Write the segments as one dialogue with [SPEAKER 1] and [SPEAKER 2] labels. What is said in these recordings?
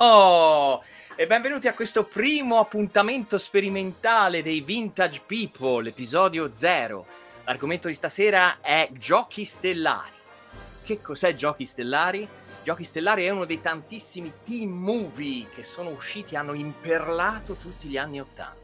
[SPEAKER 1] Oh, e benvenuti a questo primo appuntamento sperimentale dei Vintage People, episodio 0. L'argomento di stasera è giochi stellari. Che cos'è giochi stellari? Giochi stellari è uno dei tantissimi team movie che sono usciti, hanno imperlato tutti gli anni Ottanta.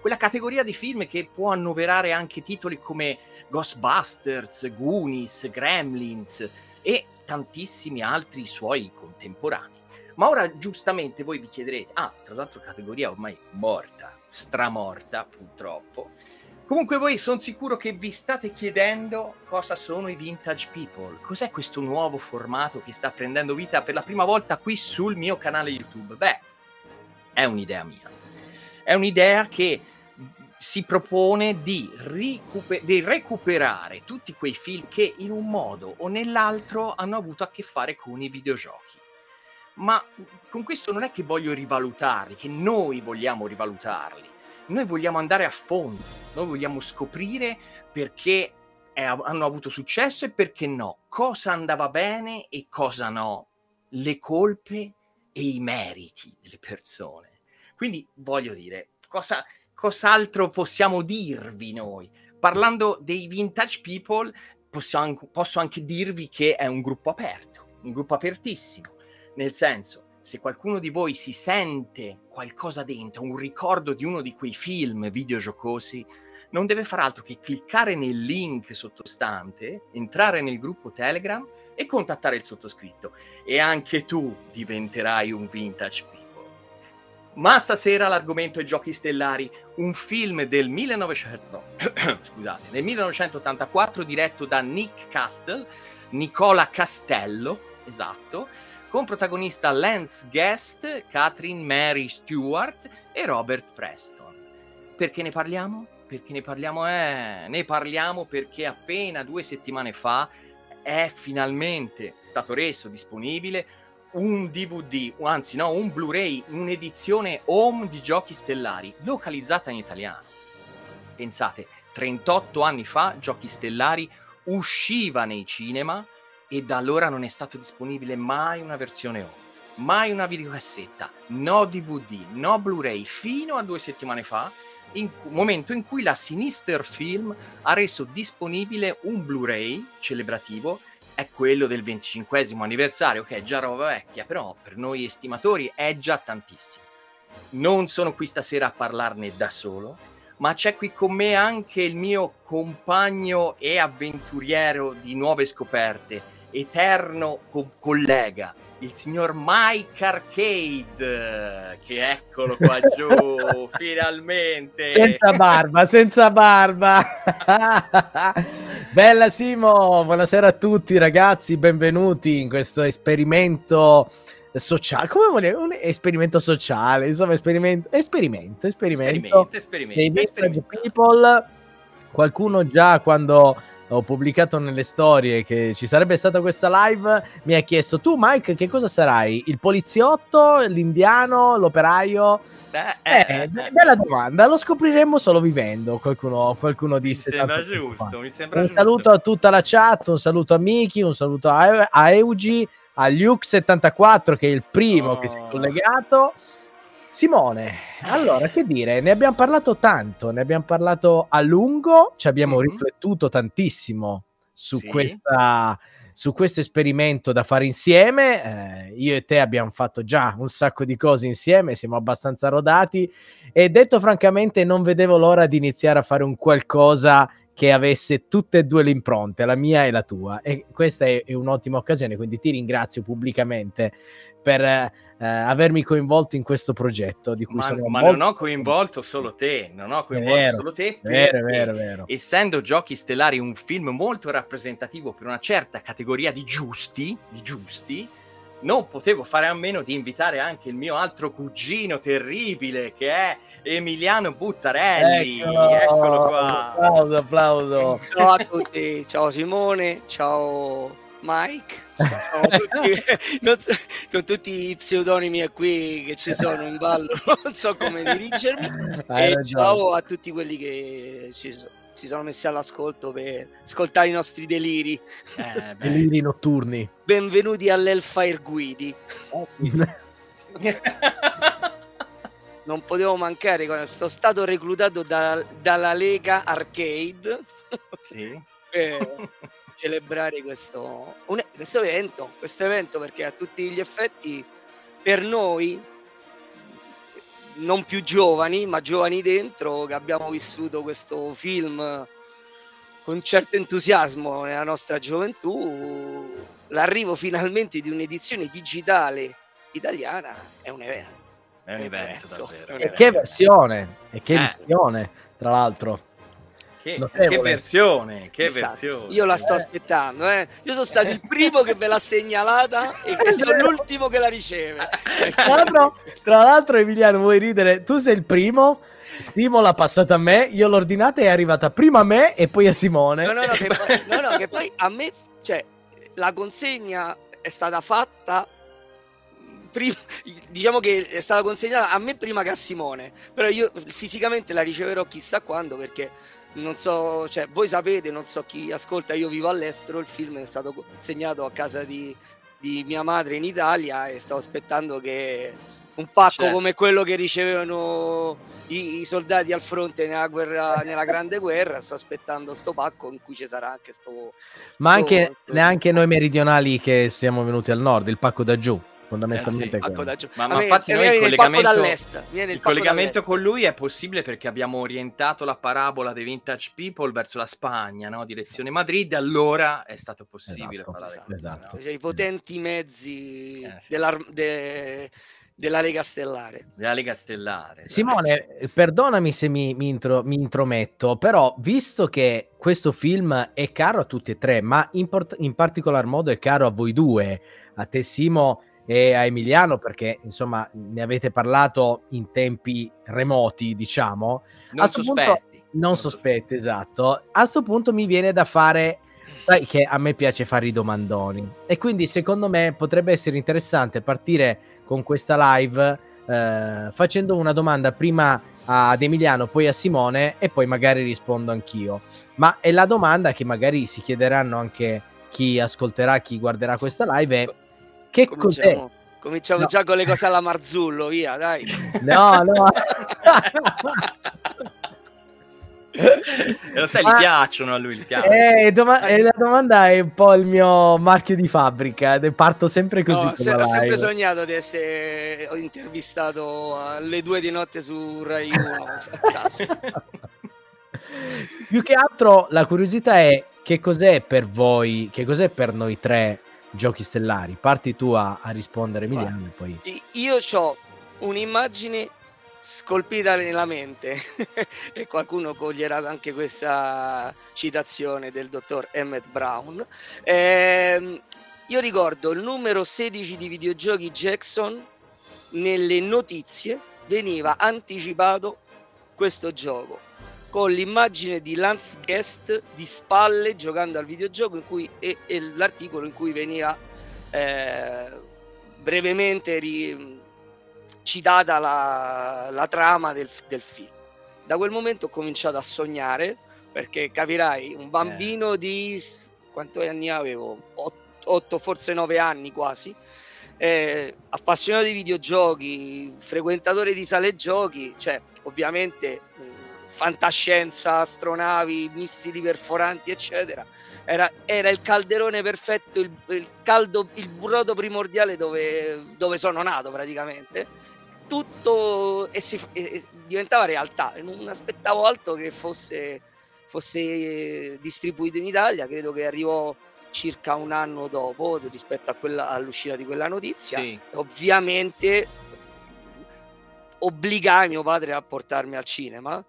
[SPEAKER 1] Quella categoria di film che può annoverare anche titoli come Ghostbusters, Goonies, Gremlins e tantissimi altri suoi contemporanei. Ma ora giustamente voi vi chiederete, ah, tra l'altro categoria ormai morta, stramorta purtroppo. Comunque voi sono sicuro che vi state chiedendo cosa sono i Vintage People, cos'è questo nuovo formato che sta prendendo vita per la prima volta qui sul mio canale YouTube. Beh, è un'idea mia. È un'idea che si propone di, ricuper- di, recuperare tutti quei film che in un modo o nell'altro hanno avuto a che fare con i videogiochi ma con questo non è che voglio rivalutarli, che noi vogliamo rivalutarli, noi vogliamo andare a fondo, noi vogliamo scoprire perché è, hanno avuto successo e perché no, cosa andava bene e cosa no, le colpe e i meriti delle persone. Quindi voglio dire, cosa, cos'altro possiamo dirvi noi? Parlando dei vintage people, possiamo, posso anche dirvi che è un gruppo aperto, un gruppo apertissimo nel senso, se qualcuno di voi si sente qualcosa dentro, un ricordo di uno di quei film videogiocosi, non deve far altro che cliccare nel link sottostante, entrare nel gruppo Telegram e contattare il sottoscritto. E anche tu diventerai un vintage people. Ma stasera l'argomento è Giochi Stellari, un film del 1900, no, scusate, nel 1984 diretto da Nick Castle, Nicola Castello, esatto, con protagonista Lance Guest, Catherine Mary Stewart e Robert Preston. Perché ne parliamo? Perché ne parliamo? Eh, ne parliamo perché appena due settimane fa è finalmente stato reso disponibile un DVD, anzi no, un Blu-ray, un'edizione home di Giochi Stellari, localizzata in italiano. Pensate, 38 anni fa Giochi Stellari usciva nei cinema e da allora non è stato disponibile mai una versione home, mai una videocassetta, no DVD, no Blu-ray, fino a due settimane fa, in momento in cui la Sinister Film ha reso disponibile un Blu-ray celebrativo, è quello del 25 anniversario, che è già roba vecchia, però per noi estimatori è già tantissimo. Non sono qui stasera a parlarne da solo, ma c'è qui con me anche il mio compagno e avventuriero di nuove scoperte, eterno co- collega, il signor Mike Arcade, che eccolo qua giù, finalmente.
[SPEAKER 2] Senza barba, senza barba. Bella Simo, buonasera a tutti ragazzi, benvenuti in questo esperimento sociale, come volevo, un esperimento sociale, insomma, esperimento, esperimento, esperimento, esperimento, esperimento, esperimento. people. Qualcuno già quando ho pubblicato nelle storie che ci sarebbe stata questa live, mi ha chiesto tu Mike che cosa sarai? Il poliziotto, l'indiano, l'operaio? Beh, eh, eh, bella domanda, lo scopriremo solo vivendo, qualcuno, qualcuno disse.
[SPEAKER 1] Mi sembra giusto, mi sembra
[SPEAKER 2] un
[SPEAKER 1] giusto.
[SPEAKER 2] saluto a tutta la chat, un saluto a Miki, un saluto a, a Eugi, a Luke74 che è il primo oh. che si è collegato. Simone, allora che dire, ne abbiamo parlato tanto, ne abbiamo parlato a lungo, ci abbiamo mm-hmm. riflettuto tantissimo su, sì. questa, su questo esperimento da fare insieme. Eh, io e te abbiamo fatto già un sacco di cose insieme, siamo abbastanza rodati e detto francamente non vedevo l'ora di iniziare a fare un qualcosa che avesse tutte e due le impronte, la mia e la tua. E questa è, è un'ottima occasione, quindi ti ringrazio pubblicamente per eh, avermi coinvolto in questo progetto. Di cui
[SPEAKER 1] ma,
[SPEAKER 2] sono
[SPEAKER 1] ma non ho coinvolto solo te, non ho coinvolto vero, solo te,
[SPEAKER 2] vero, vero, vero.
[SPEAKER 1] essendo Giochi Stellari un film molto rappresentativo per una certa categoria di giusti, di giusti, non potevo fare a meno di invitare anche il mio altro cugino terribile che è Emiliano Buttarelli.
[SPEAKER 2] Eccolo, Eccolo qua. Applauso, applauso.
[SPEAKER 3] Ciao a tutti, ciao Simone, ciao Mike. tutti, so, con tutti i pseudonimi qui che ci sono in ballo, non so come dirigermi. Hai e ragione. ciao a tutti quelli che ci, si sono messi all'ascolto per ascoltare i nostri deliri.
[SPEAKER 2] Eh, deliri notturni.
[SPEAKER 3] Benvenuti all'Elfire Guidi.
[SPEAKER 1] Oh,
[SPEAKER 3] non potevo mancare sono stato reclutato da, dalla Lega Arcade
[SPEAKER 1] Sì.
[SPEAKER 3] per celebrare questo, un- questo evento, questo evento perché a tutti gli effetti per noi non più giovani, ma giovani dentro, che abbiamo vissuto questo film con certo entusiasmo nella nostra gioventù, l'arrivo finalmente di un'edizione digitale italiana è un evento.
[SPEAKER 1] È un evento,
[SPEAKER 3] Evento.
[SPEAKER 1] davvero.
[SPEAKER 3] E
[SPEAKER 2] che versione, e che
[SPEAKER 1] Eh.
[SPEAKER 2] edizione, tra l'altro.
[SPEAKER 1] Che, che versione, che
[SPEAKER 3] Esatto.
[SPEAKER 1] versione.
[SPEAKER 3] Io la sto
[SPEAKER 2] Eh.
[SPEAKER 3] aspettando, eh. Io sono stato il primo che ve l'ha segnalata e sono l'ultimo che la riceve.
[SPEAKER 2] Tra l'altro, tra l'altro, Emiliano, vuoi ridere? Tu sei il primo, Simo l'ha passata a me, io l'ho ordinata e è arrivata prima a me e poi a Simone.
[SPEAKER 3] No, no, no, che poi, no, no, che poi a me, cioè, la consegna è stata fatta. Prima, diciamo che è stata consegnata a me prima che a Simone, però io fisicamente la riceverò chissà quando perché non so, cioè voi sapete, non so chi ascolta, io vivo all'estero, il film è stato consegnato a casa di, di mia madre in Italia e sto aspettando che un pacco
[SPEAKER 1] Certo.
[SPEAKER 3] come quello che ricevevano i, i soldati al fronte nella, guerra, nella grande guerra, sto aspettando sto pacco in cui ci sarà anche sto...
[SPEAKER 2] Ma
[SPEAKER 3] sto-
[SPEAKER 2] anche
[SPEAKER 3] sto-
[SPEAKER 2] neanche noi meridionali che siamo venuti al nord, il pacco da giù, fondamentalmente
[SPEAKER 1] Eh sì. Ma- ma
[SPEAKER 3] me-
[SPEAKER 1] infatti noi il collegamento- Il
[SPEAKER 3] pacco
[SPEAKER 1] collegamento con lui è possibile perché abbiamo orientato la parabola dei vintage people verso la Spagna, no? direzione Madrid, allora è stato possibile
[SPEAKER 2] Esatto,
[SPEAKER 1] parlare
[SPEAKER 3] esatto,
[SPEAKER 2] esatto.
[SPEAKER 1] no?
[SPEAKER 3] Cioè, i potenti mezzi
[SPEAKER 1] Eh, sì.
[SPEAKER 3] dell'ar- de- della Lega Stellare.
[SPEAKER 1] della Lega Stellare.
[SPEAKER 2] Simone, perdonami se mi, mi intro- mi intrometto, però visto che questo film è caro a tutti e tre, ma in, port- in particolar modo è caro a voi due, a te Simo e a Emiliano, perché insomma ne avete parlato in tempi remoti, diciamo,
[SPEAKER 1] non
[SPEAKER 2] sto punto-
[SPEAKER 1] sospetti.
[SPEAKER 2] non sospetti, esatto. A sto punto mi viene da fare, sai che a me piace fare i domandoni e quindi secondo me potrebbe essere interessante partire con questa live eh, facendo una domanda prima ad Emiliano, poi a Simone e poi magari rispondo anch'io. Ma è la domanda che magari si chiederanno anche chi ascolterà, chi guarderà questa live è che cos'è?
[SPEAKER 3] Cominciamo,
[SPEAKER 2] No.
[SPEAKER 3] già con le cose alla Marzullo, via, dai.
[SPEAKER 2] No, no.
[SPEAKER 1] E lo sai,
[SPEAKER 2] Ma-
[SPEAKER 1] gli piacciono a lui, gli piacciono.
[SPEAKER 2] Eh, doma- eh, la domanda è un po' il mio marchio di fabbrica. Parto sempre così.
[SPEAKER 3] No, se- ho sempre sognato di essere intervistato alle due di notte su Rai 1. Fantastico.
[SPEAKER 2] Più che altro la curiosità è che cos'è per voi, che cos'è per noi tre giochi stellari. Parti tu a, a rispondere, Emiliano, e poi.
[SPEAKER 3] Io ho un'immagine scolpita nella mente e qualcuno coglierà anche questa citazione del dottor Emmett Brown. Ehm, io ricordo il numero 16 di videogiochi Jackson nelle notizie veniva anticipato questo gioco con l'immagine di Lance Guest di spalle giocando al videogioco in cui, e, e l'articolo in cui veniva eh, brevemente ri- citata la, la trama del, del film. Da quel momento ho cominciato a sognare perché capirai, un bambino di s- quanti anni avevo? 8, forse 9 anni quasi. eh, appassionato di videogiochi, frequentatore di sale giochi, cioè ovviamente mh, fantascienza, astronavi, missili perforanti, eccetera. Era, era il calderone perfetto, il, il caldo, il brodo primordiale dove, dove sono nato praticamente. Tutto e si, e- diventava realtà. Non aspettavo altro che fosse, fosse distribuito in Italia. Credo che arrivò circa un anno dopo rispetto a quella, all'uscita di quella notizia.
[SPEAKER 1] Sì.
[SPEAKER 3] Ovviamente obbligai mio padre a portarmi al cinema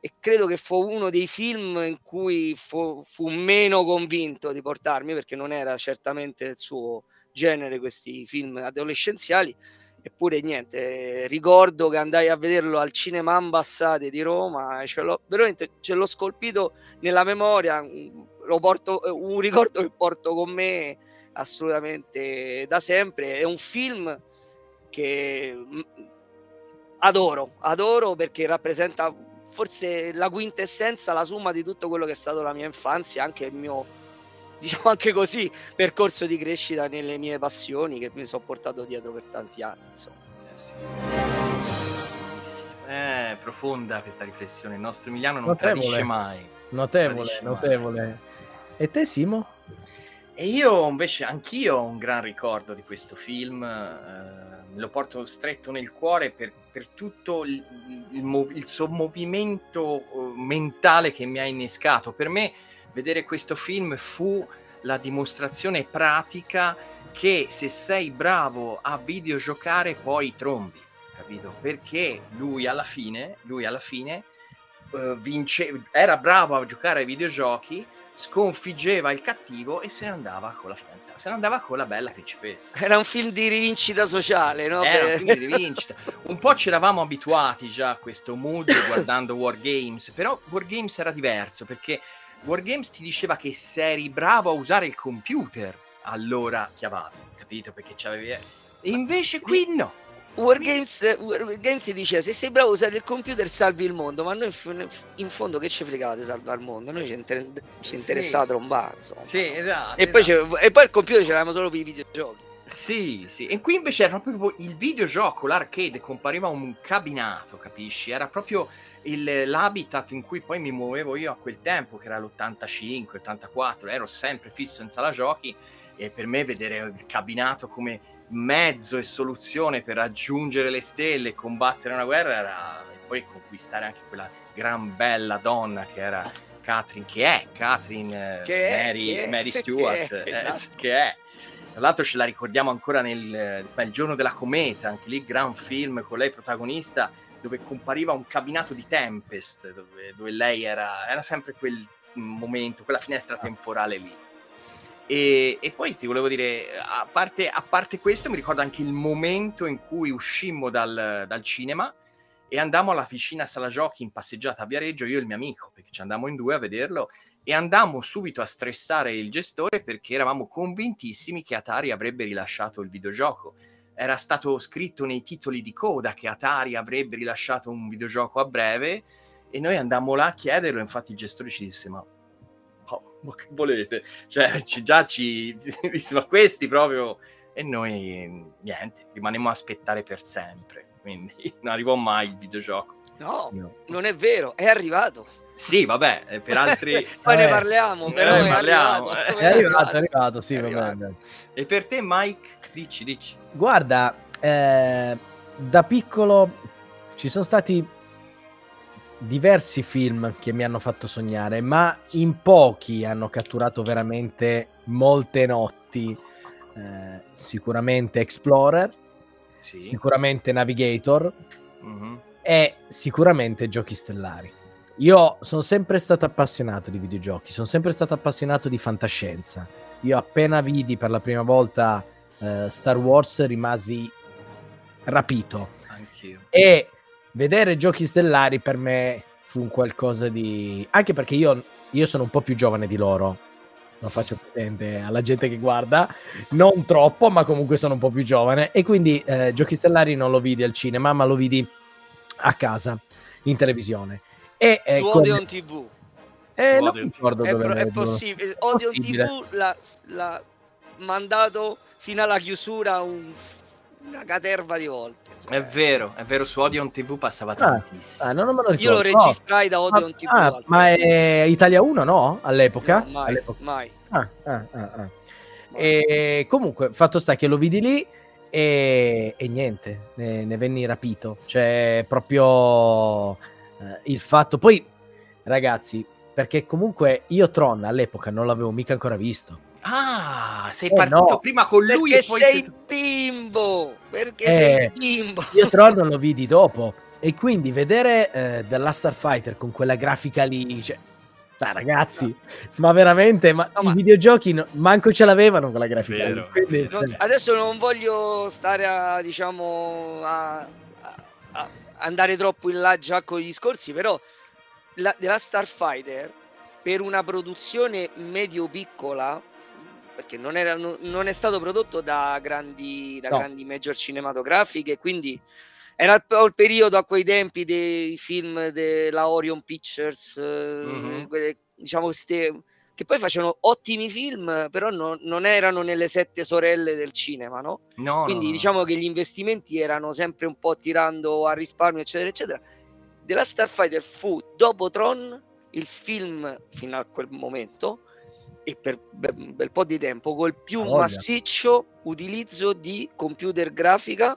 [SPEAKER 3] e credo che fu uno dei film in cui fu, fu meno convinto di portarmi perché non era certamente il suo genere questi film adolescenziali. Eppure niente ricordo che andai a vederlo al cinema Ambassade di Roma e ce l'ho veramente ce l'ho scolpito nella memoria lo porto un ricordo che porto con me assolutamente da sempre. È un film che adoro adoro perché rappresenta forse la quintessenza, la somma di tutto quello che è stato la mia infanzia, anche il mio, diciamo anche così, percorso di crescita nelle mie passioni che mi sono portato dietro per tanti anni. Insomma.
[SPEAKER 1] Eh Eh, profonda questa riflessione. Il nostro Emiliano non
[SPEAKER 2] Notevole.
[SPEAKER 1] tradisce mai.
[SPEAKER 2] Notevole,
[SPEAKER 1] Tradisce mai.
[SPEAKER 2] notevole. E te, Simo?
[SPEAKER 1] E io invece, anch'io ho un gran ricordo di questo film, eh, lo porto stretto nel cuore per, per tutto il, il il sommovimento eh, mentale che mi ha innescato. Per me vedere questo film fu la dimostrazione pratica che se sei bravo a videogiocare poi trombi, capito? Perché lui alla fine, lui alla fine eh, vince- era bravo a giocare ai videogiochi, sconfiggeva il cattivo e se ne andava con la fidanzata, se ne andava con la bella principessa.
[SPEAKER 3] Era un film di rivincita sociale, no?
[SPEAKER 1] Era un film di rivincita. Un po' ci eravamo abituati già a questo mood guardando War Games, però War Games era diverso perché War Games ti diceva che se eri bravo a usare il computer, allora chiavavi, capito? Perché c'avevi... E invece qui no.
[SPEAKER 3] Wargames, Wargames ti dice se sei bravo a usare il computer salvi il mondo, ma noi in fondo che ci fregate salvare il mondo? Noi ci, inter- ci
[SPEAKER 1] Sì.
[SPEAKER 3] interessa la tromba, insomma.
[SPEAKER 1] Sì, esatto.
[SPEAKER 3] E, poi
[SPEAKER 1] esatto.
[SPEAKER 3] c'è- e poi il computer ce l'avevamo solo per i videogiochi.
[SPEAKER 1] Sì, sì. E qui invece era proprio il videogioco, l'arcade, compariva un cabinato, capisci? Era proprio il- l'habitat in cui poi mi muovevo io a quel tempo, che era l'85, 84, ero sempre fisso in sala giochi e per me vedere il cabinato come mezzo e soluzione per raggiungere le stelle e combattere una guerra era e poi conquistare anche quella gran bella donna che era Catherine, che è Catherine eh,
[SPEAKER 3] Che
[SPEAKER 1] Mary,
[SPEAKER 3] è,
[SPEAKER 1] Mary
[SPEAKER 3] che
[SPEAKER 1] Stewart,
[SPEAKER 3] è,
[SPEAKER 1] eh,
[SPEAKER 3] esatto.
[SPEAKER 1] che è. Tra l'altro ce la ricordiamo ancora nel bel giorno della cometa, anche lì gran film con lei protagonista, dove compariva un cabinato di Tempest, dove, dove lei era, era sempre quel momento, quella finestra temporale lì. E, e poi ti volevo dire, a parte, a parte questo, mi ricordo anche il momento in cui uscimmo dal, dal cinema e andammo alla vicina sala giochi in passeggiata a Viareggio, io e il mio amico, perché ci andammo in due a vederlo, e andammo subito a stressare il gestore perché eravamo convintissimi che Atari avrebbe rilasciato il videogioco. Era stato scritto nei titoli di coda che Atari avrebbe rilasciato un videogioco a breve e noi andammo là a chiederlo, infatti il gestore ci disse ma, ma che volete? Cioè ci, già ci disse ma questi proprio... E noi niente, rimanemmo a aspettare per sempre, quindi non arrivò mai il videogioco.
[SPEAKER 3] No,
[SPEAKER 2] No.
[SPEAKER 3] non è vero, è arrivato.
[SPEAKER 1] Sì, vabbè, eh, per altri...
[SPEAKER 3] Poi ne
[SPEAKER 2] Eh,
[SPEAKER 3] parliamo,
[SPEAKER 1] ne
[SPEAKER 3] però è
[SPEAKER 1] parliamo,
[SPEAKER 3] arrivato.
[SPEAKER 1] eh.
[SPEAKER 2] È arrivato, è arrivato, sì,
[SPEAKER 3] È
[SPEAKER 2] va
[SPEAKER 3] arrivato.
[SPEAKER 1] e per te Mike, dici, dici.
[SPEAKER 2] Guarda, eh, da piccolo ci sono stati diversi film che mi hanno fatto sognare, ma in pochi hanno catturato veramente molte notti. Eh, sicuramente Explorer,
[SPEAKER 1] Sì.
[SPEAKER 2] sicuramente Navigator
[SPEAKER 1] Mhm.
[SPEAKER 2] e sicuramente Giochi Stellari. Io sono sempre stato appassionato di videogiochi, sono sempre stato appassionato di fantascienza. Io appena vidi per la prima volta eh, Star Wars rimasi rapito
[SPEAKER 1] Anch'io.
[SPEAKER 2] e vedere Giochi Stellari per me fu un qualcosa di... anche perché io, io sono un po' più giovane di loro, lo faccio presente alla gente che guarda, non troppo, ma comunque sono un po' più giovane e quindi eh, Giochi Stellari non lo vidi al cinema, ma lo vidi a casa, in televisione. E, eh,
[SPEAKER 3] Su
[SPEAKER 2] come-
[SPEAKER 3] Odeon TV.
[SPEAKER 2] eh, non mi ricordo
[SPEAKER 3] È,
[SPEAKER 2] dove
[SPEAKER 3] è
[SPEAKER 2] lo-
[SPEAKER 3] possibile. Odeon. TV l'ha, l'ha mandato fino alla chiusura un- una caterva di volte.
[SPEAKER 1] È vero, è vero, su Odeon TV passava
[SPEAKER 2] Ah,
[SPEAKER 1] tantissimo.
[SPEAKER 2] Ah, no, non me lo
[SPEAKER 3] Io lo
[SPEAKER 2] ricordo. No.
[SPEAKER 3] registrai da Odeon TV.
[SPEAKER 2] Ah,
[SPEAKER 3] al
[SPEAKER 2] ma è Italia 1, no? All'epoca?
[SPEAKER 3] No, mai,
[SPEAKER 2] All'epoca.
[SPEAKER 3] mai.
[SPEAKER 2] Ah, ah, ah, ah.
[SPEAKER 3] mai.
[SPEAKER 2] E comunque, fatto sta che lo vidi lì e, e niente, ne, ne venni rapito. Cioè, proprio eh, il fatto. Poi, ragazzi, perché comunque io Tron all'epoca non l'avevo mica ancora visto.
[SPEAKER 1] Ah, sei
[SPEAKER 2] Eh,
[SPEAKER 1] partito
[SPEAKER 2] no.
[SPEAKER 1] prima con lui e poi...
[SPEAKER 3] sei bimbo! Perché
[SPEAKER 2] Eh,
[SPEAKER 3] sei bimbo!
[SPEAKER 2] Io Tron non lo vidi dopo. E quindi vedere eh, The Last Starfighter con quella grafica lì, cioè, dai, ragazzi, ma veramente, ma
[SPEAKER 3] No,
[SPEAKER 2] i
[SPEAKER 3] ma-
[SPEAKER 2] videogiochi no- manco ce l'avevano quella grafica. lì,
[SPEAKER 1] Vero,
[SPEAKER 2] quindi.
[SPEAKER 3] Non-
[SPEAKER 2] cioè,
[SPEAKER 3] adesso non voglio stare a, diciamo, a, a- a andare troppo in là già con gli discorsi, però la, della Starfighter per una produzione medio-piccola, perché non, era, non, è stato prodotto da grandi, da
[SPEAKER 2] No.
[SPEAKER 3] grandi major cinematografiche, quindi era il, il periodo a quei tempi dei film della Orion Pictures, eh,
[SPEAKER 1] Mhm.
[SPEAKER 3] quelle, diciamo queste che poi facevano ottimi film, però no, non erano nelle sette sorelle del cinema, no?
[SPEAKER 1] No,
[SPEAKER 3] Quindi
[SPEAKER 1] no.
[SPEAKER 3] diciamo che gli investimenti erano sempre un po' tirando a risparmio, eccetera, eccetera. The Last Starfighter fu, dopo Tron, il film, fino a quel momento, e per un bel po' di tempo, col più
[SPEAKER 2] voglia.
[SPEAKER 3] massiccio utilizzo di computer grafica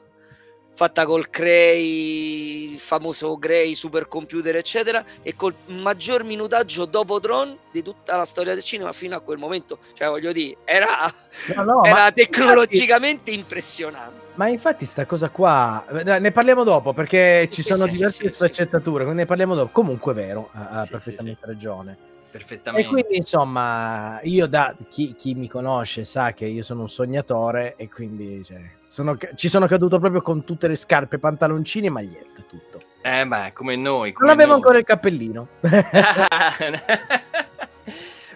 [SPEAKER 3] fatta col Cray, il famoso Cray supercomputer eccetera e col maggior minutaggio dopo Tron di tutta la storia del cinema fino a quel momento cioè voglio dire era,
[SPEAKER 2] No, no,
[SPEAKER 3] era
[SPEAKER 2] ma-
[SPEAKER 3] tecnologicamente impressionante
[SPEAKER 2] Ma infatti sta cosa qua, eh, ne parliamo dopo perché ci
[SPEAKER 3] Sì,
[SPEAKER 2] sono
[SPEAKER 3] sì, sì,
[SPEAKER 2] diverse
[SPEAKER 3] sì, sì.
[SPEAKER 2] sfaccettature, quindi ne parliamo dopo. Comunque è vero, ha,
[SPEAKER 1] Sì, sì,
[SPEAKER 2] perfettamente ragione. E
[SPEAKER 1] perfettamente.
[SPEAKER 2] quindi insomma, io da chi, chi mi conosce sa che io sono un sognatore e quindi cioè, sono ci sono caduto proprio con tutte le scarpe, pantaloncini e maglietta, tutto.
[SPEAKER 1] Eh beh, come noi.
[SPEAKER 2] Non
[SPEAKER 1] come
[SPEAKER 2] avevo
[SPEAKER 1] noi.
[SPEAKER 2] ancora il cappellino.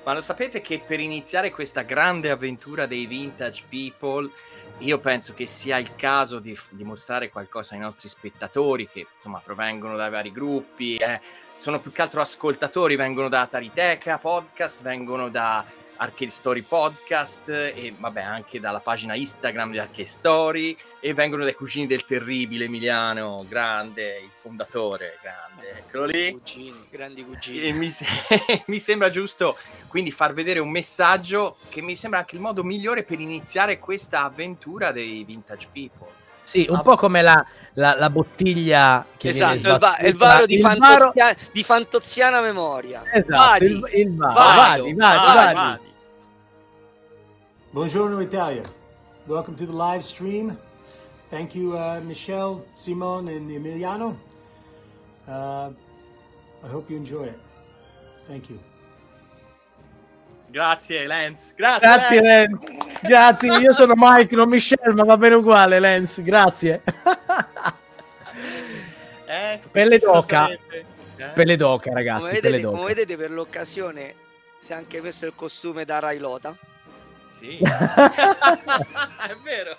[SPEAKER 1] Ma lo sapete che per iniziare questa grande avventura dei vintage people, io penso che sia il caso di, di mostrare qualcosa ai nostri spettatori che insomma provengono dai vari gruppi, eh, sono più che altro ascoltatori, vengono da Tariteca Podcast, vengono da Arcade Story Podcast e vabbè anche dalla pagina Instagram di Arcade Story e vengono dai cugini del terribile Emiliano, grande, il fondatore, grande, eccolo lì.
[SPEAKER 3] cugini grandi
[SPEAKER 1] E
[SPEAKER 3] cugini
[SPEAKER 1] mi, se- mi sembra giusto quindi far vedere un messaggio che mi sembra anche il modo migliore per iniziare questa avventura dei vintage people.
[SPEAKER 2] Sì, un
[SPEAKER 1] Ah.
[SPEAKER 2] po' come la, la- la bottiglia che viene
[SPEAKER 3] esatto il, va- il varo di,
[SPEAKER 2] il
[SPEAKER 3] Fantozia- di fantoziana memoria
[SPEAKER 2] Esatto,
[SPEAKER 3] Vadi.
[SPEAKER 2] il, il varo.
[SPEAKER 3] Vado,
[SPEAKER 2] Vadi, vadi, vadi.
[SPEAKER 4] Buongiorno Italia. Welcome to the live stream. Thank you, uh, Michelle, Simon, and Emiliano. Uh, I hope you enjoy it. Thank you.
[SPEAKER 1] Grazie Lance, grazie.
[SPEAKER 2] Grazie
[SPEAKER 1] Lance.
[SPEAKER 2] Lens, grazie. Io sono Mike, non Michelle, ma va bene uguale, Lens. Grazie.
[SPEAKER 1] Eh,
[SPEAKER 2] Pelle d'oca.
[SPEAKER 1] sarebbe? Eh?
[SPEAKER 2] Pelle d'oca,
[SPEAKER 3] come
[SPEAKER 2] ragazzi, pelle
[SPEAKER 3] vedete,
[SPEAKER 2] d'oca.
[SPEAKER 3] come vedete per l'occasione si è anche messo il costume da Rai Lota
[SPEAKER 1] Sì. È vero.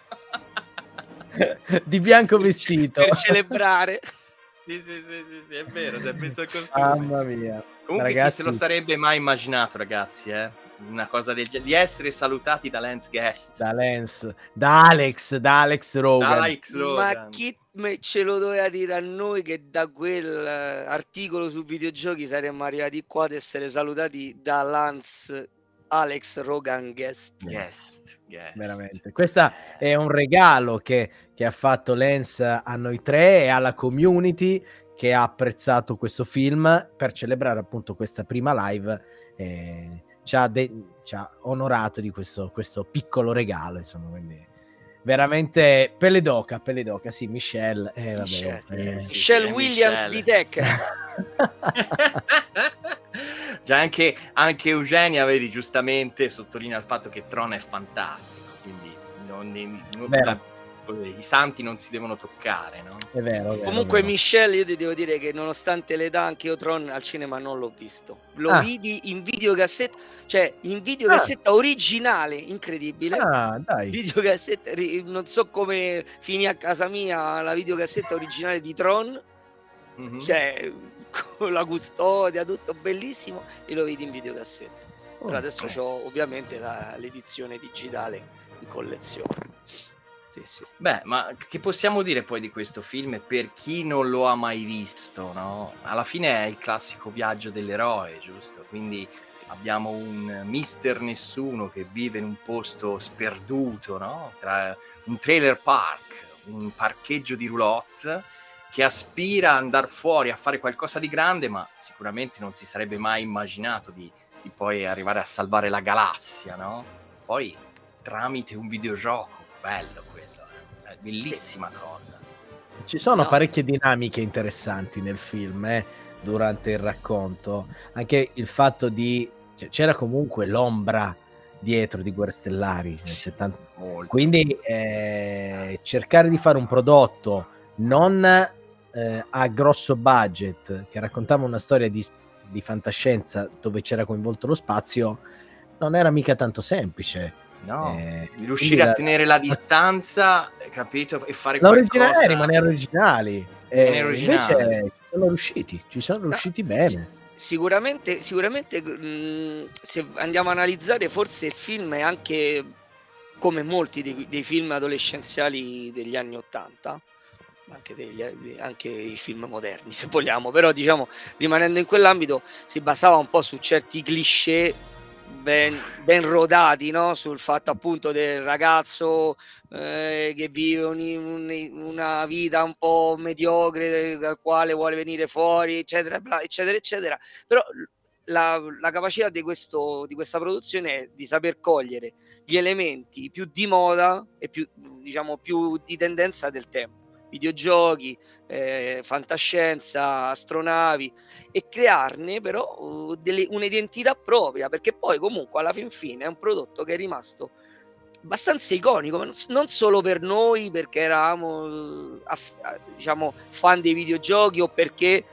[SPEAKER 2] Di bianco vestito.
[SPEAKER 3] per celebrare
[SPEAKER 1] Sì, sì, sì, sì, sì, è vero, si è messo il costume.
[SPEAKER 2] Mamma mia.
[SPEAKER 1] Comunque
[SPEAKER 2] ragazzi.
[SPEAKER 1] chi se lo sarebbe mai immaginato, ragazzi, eh? Una cosa del genere, di essere salutati da Lance Guest.
[SPEAKER 2] Da Lens, da Alex, da Alex Rogan.
[SPEAKER 1] Da Alex
[SPEAKER 3] Ma
[SPEAKER 1] Rogan.
[SPEAKER 3] chi me- ce lo doveva dire a noi che da quel eh, articolo su videogiochi saremmo arrivati qua ad essere salutati da Lance Alex Rogan Guest.
[SPEAKER 1] Guest, guest.
[SPEAKER 2] Veramente. Questo è un regalo che, che ha fatto Lens a noi tre e alla community che ha apprezzato questo film per celebrare appunto questa prima live. eh, ci, ha de- ci ha onorato di questo, questo piccolo regalo, insomma, quindi veramente pelle d'oca, pelle d'oca, sì, Michelle. eh, vabbè,
[SPEAKER 3] Michelle,
[SPEAKER 2] eh,
[SPEAKER 1] sì.
[SPEAKER 3] Michelle Williams
[SPEAKER 1] Michelle.
[SPEAKER 3] di Tekken.
[SPEAKER 1] Già anche, anche Eugenia, vedi, giustamente sottolinea il fatto che Tron è fantastico, quindi non- non-
[SPEAKER 2] Vero.
[SPEAKER 1] I santi non si devono toccare, no?
[SPEAKER 2] È vero, è vero,
[SPEAKER 3] Comunque
[SPEAKER 2] è vero.
[SPEAKER 3] Michelle io ti devo dire che nonostante l'età anche io Tron al cinema non l'ho visto. Lo
[SPEAKER 2] Ah.
[SPEAKER 3] vidi in videocassetta, cioè in
[SPEAKER 2] Ah.
[SPEAKER 3] videocassetta originale, incredibile.
[SPEAKER 2] Ah, dai.
[SPEAKER 3] Videocassetta, non so come finì a casa mia la videocassetta originale di Tron,
[SPEAKER 1] Mhm.
[SPEAKER 3] cioè con la custodia, tutto bellissimo, e lo vedi in videocassetta. Però
[SPEAKER 2] Oh,
[SPEAKER 3] adesso
[SPEAKER 1] cazzo.
[SPEAKER 3] ho ovviamente la- l'edizione digitale in collezione. Sì, sì.
[SPEAKER 1] Beh, ma che possiamo dire poi di questo film per chi non lo ha mai visto, no? Alla fine è il classico viaggio dell'eroe, giusto? Quindi abbiamo un mister nessuno che vive in un posto sperduto, no? Tra un trailer park, un parcheggio di roulotte che aspira ad andare fuori a fare qualcosa di grande, ma sicuramente non si sarebbe mai immaginato di, di poi arrivare a salvare la galassia, no? Poi tramite un videogioco, bello. È bellissima cosa.
[SPEAKER 2] Ci sono
[SPEAKER 3] No.
[SPEAKER 2] parecchie dinamiche interessanti nel film, eh, durante il racconto. Anche il fatto di... cioè, c'era comunque l'ombra dietro di Guerre Stellari nel 70.
[SPEAKER 1] Molto.
[SPEAKER 2] Quindi eh, cercare di fare un prodotto non eh, a grosso budget, che raccontava una storia di, di fantascienza dove c'era coinvolto lo spazio, non era mica tanto semplice.
[SPEAKER 1] No,
[SPEAKER 2] Eh,
[SPEAKER 1] riuscire a
[SPEAKER 2] la-
[SPEAKER 1] tenere la distanza, capito? E fare
[SPEAKER 2] L'originale
[SPEAKER 1] qualcosa...
[SPEAKER 2] rimanere originali. Eh. Invece ci sono riusciti, ci sono riusciti bene.
[SPEAKER 3] sicuramente, sicuramente mh, se andiamo a analizzare, forse il film è anche come molti dei, dei film adolescenziali degli anni Ottanta, anche, degli, anche i film moderni se vogliamo, però diciamo rimanendo in quell'ambito si basava un po' su certi cliché ben, ben rodati no? sul fatto appunto del ragazzo eh, che vive un, un, una vita un po' mediocre dal quale vuole venire fuori eccetera eccetera eccetera però la, la capacità di, questo, di questa produzione è di saper cogliere gli elementi più di moda e più diciamo più di tendenza del tempo videogiochi, eh, fantascienza, astronavi e crearne però uh, delle, un'identità propria perché poi comunque alla fin fine è un prodotto che è rimasto abbastanza iconico non solo per noi perché eravamo uh, aff- diciamo fan dei videogiochi o perché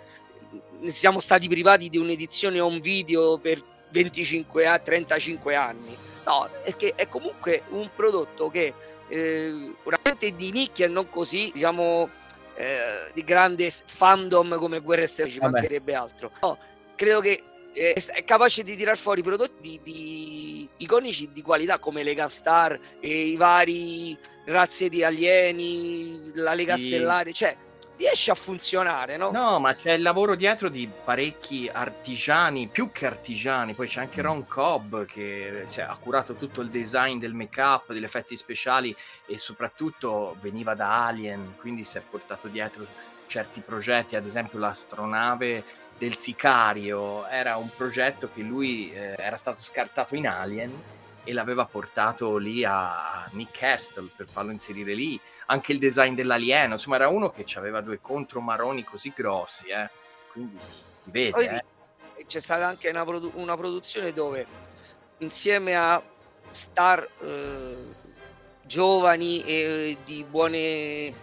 [SPEAKER 3] siamo stati privati di un'edizione on video per 25 a 35 anni. No perché è comunque un prodotto che eh, veramente di nicchia e non così, diciamo, eh, di grande fandom come Guerre Stellari, ci mancherebbe altro. No, credo che eh, è capace di tirar fuori prodotti di, di, iconici di qualità come Lega Star e i vari razze di alieni, la Lega sì. Stellare, cioè riesce a funzionare, no?
[SPEAKER 1] No, ma c'è il lavoro dietro di parecchi artigiani, più che artigiani, poi c'è anche mm. Ron Cobb che ha curato tutto il design del make-up, degli effetti speciali e soprattutto veniva da Alien, quindi si è portato dietro certi progetti, ad esempio l'astronave del Sicario, era un progetto che lui eh, era stato scartato in Alien e l'aveva portato lì a Nick Castle per farlo inserire lì anche il design dell'alieno, insomma era uno che aveva due contromaroni così grossi, eh. quindi si vede. Poi, eh.
[SPEAKER 3] C'è stata anche una, produ- una, produzione dove insieme a star eh, giovani e di buone,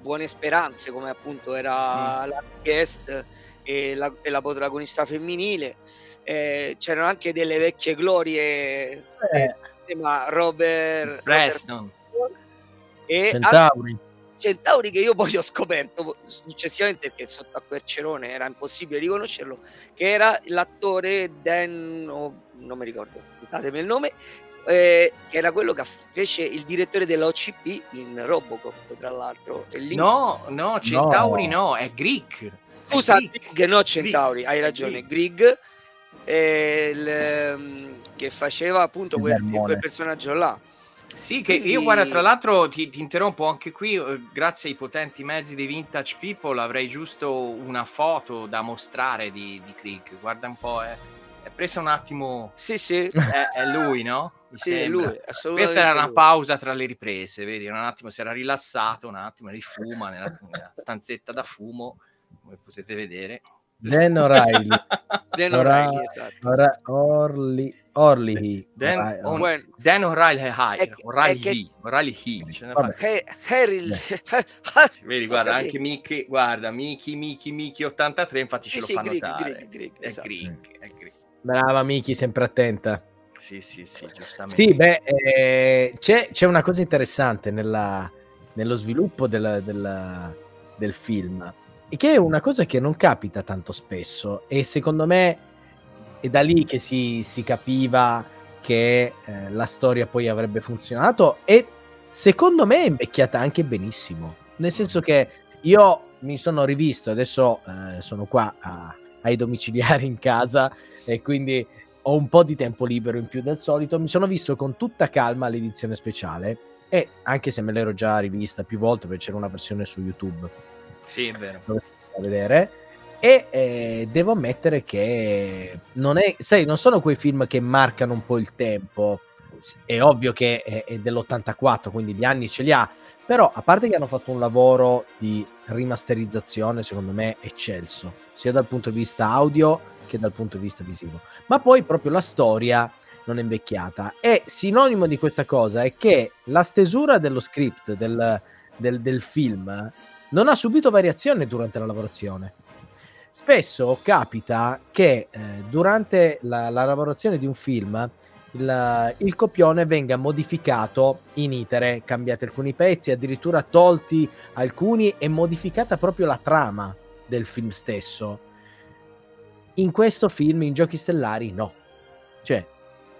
[SPEAKER 3] buone, speranze, come appunto era mm. la guest e la, e la protagonista femminile, eh, c'erano anche delle vecchie glorie, eh. ma Robert
[SPEAKER 1] Preston. Robert
[SPEAKER 2] e Centauri.
[SPEAKER 3] Centauri che io poi ho scoperto successivamente perché sotto a Quercerone era impossibile riconoscerlo che era l'attore Dan oh, non mi ricordo scusatemi il nome eh, che era quello che fece il direttore dell'OCP in Robocop tra l'altro.
[SPEAKER 1] Lì... no no Centauri no, no è Greek.
[SPEAKER 3] Scusa Grig, no Centauri hai ragione Grig eh, che faceva appunto quel, quel personaggio là
[SPEAKER 1] sì, che Quindi... io guarda, tra l'altro ti, ti, interrompo anche qui, eh, grazie ai potenti mezzi dei Vintage People avrei giusto una foto da mostrare di, di Krieg, guarda un po', è, è presa un attimo...
[SPEAKER 3] Sì, sì.
[SPEAKER 1] È, è lui, no?
[SPEAKER 3] Mi sì, è lui,
[SPEAKER 1] assolutamente Questa era una pausa tra le riprese, vedi, un attimo si era rilassato, un attimo, rifuma nella, nella stanzetta da fumo, come potete vedere.
[SPEAKER 2] Dan O'Reilly.
[SPEAKER 3] Dan O'Reilly, esatto.
[SPEAKER 2] Orly, Orly.
[SPEAKER 1] Dan, on, bueno, Dan O'Reilly High. O'Reilly, O'Reilly
[SPEAKER 3] Harry.
[SPEAKER 1] Vedi, guarda, anche Mickey, guarda, Mickey, Mickey, Mickey 83, infatti ce sì, lo fanno
[SPEAKER 3] sì, Greg, Greg, Greg,
[SPEAKER 1] è esatto. Greg, è Greg.
[SPEAKER 2] Brava Mickey, sempre attenta.
[SPEAKER 1] Sì, sì, sì, giustamente.
[SPEAKER 2] Sì, beh, eh, c'è, c'è, una cosa interessante nella, nello sviluppo del, del, del film che è una cosa che non capita tanto spesso e secondo me è da lì che si, si capiva che eh, la storia poi avrebbe funzionato e secondo me è invecchiata anche benissimo nel senso che io mi sono rivisto adesso eh, sono qua a, ai domiciliari in casa e quindi ho un po' di tempo libero in più del solito mi sono visto con tutta calma l'edizione speciale e anche se me l'ero già rivista più volte perché c'era una versione su YouTube
[SPEAKER 1] sì, è vero.
[SPEAKER 2] Da vedere. E eh, devo ammettere che non è, sai, non sono quei film che marcano un po' il tempo. È ovvio che è, è dell'84, quindi gli anni ce li ha. Però, a parte che hanno fatto un lavoro di rimasterizzazione, secondo me, eccelso, sia dal punto di vista audio che dal punto di vista visivo. Ma poi proprio la storia non è invecchiata. E sinonimo di questa cosa è che la stesura dello script del, del, del film non ha subito variazione durante la lavorazione. Spesso capita che eh, durante la, la, lavorazione di un film il, il, copione venga modificato in itere, cambiati alcuni pezzi, addirittura tolti alcuni e modificata proprio la trama del film stesso. In questo film, in Giochi Stellari, no. Cioè,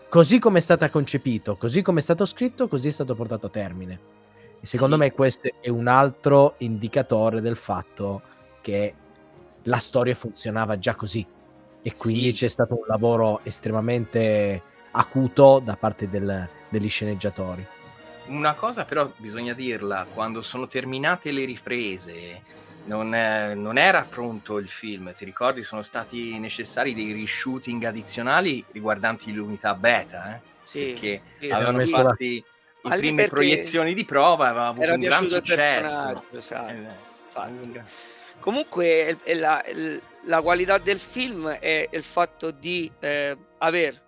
[SPEAKER 2] così come è stato concepito, così come è stato scritto, così è stato portato a termine. E secondo
[SPEAKER 3] Sì.
[SPEAKER 2] me questo è un altro indicatore del fatto che la storia funzionava già così. E quindi
[SPEAKER 1] Sì.
[SPEAKER 2] c'è stato un lavoro estremamente acuto da parte del- degli sceneggiatori.
[SPEAKER 1] Una cosa però bisogna dirla, quando sono terminate le riprese non, eh, non era pronto il film, ti ricordi? Sono stati necessari dei reshooting addizionali riguardanti l'unità beta, eh?
[SPEAKER 3] Sì,
[SPEAKER 1] perché
[SPEAKER 3] sì,
[SPEAKER 1] avevano
[SPEAKER 2] messo la-
[SPEAKER 1] fatti
[SPEAKER 3] Ma
[SPEAKER 1] le prime proiezioni di prova, aveva avuto
[SPEAKER 3] era
[SPEAKER 1] un gran successo.
[SPEAKER 3] esatto.
[SPEAKER 1] Eh,
[SPEAKER 3] Comunque la, la qualità del film è il fatto di eh, aver,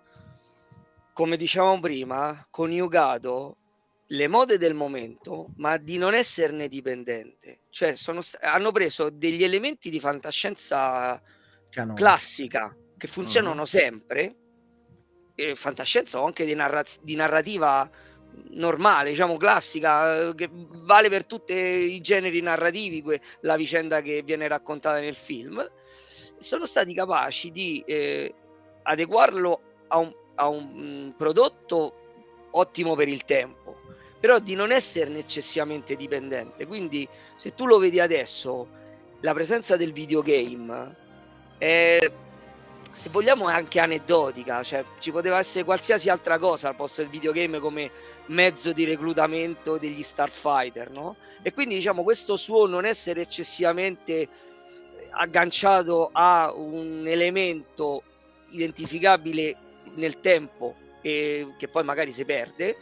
[SPEAKER 3] come dicevamo prima, coniugato le mode del momento, ma di non esserne dipendente. Cioè sta- hanno preso degli elementi di fantascienza
[SPEAKER 2] Canone.
[SPEAKER 3] classica che funzionano
[SPEAKER 1] Mhm.
[SPEAKER 3] sempre, e fantascienza o anche di, narraz- di narrativa normale, diciamo classica, eh, che vale per tutti i generi narrativi, que- la vicenda che viene raccontata nel film, sono stati capaci di eh, adeguarlo a un, a un, mm, prodotto ottimo per il tempo, però di non esserne eccessivamente dipendente. Quindi se tu lo vedi adesso, la presenza del videogame è, se vogliamo, è anche aneddotica, cioè ci poteva essere qualsiasi altra cosa al posto del videogame come mezzo di reclutamento degli starfighter, no? E quindi diciamo questo suo non essere eccessivamente agganciato a un elemento identificabile nel tempo e che poi magari si perde,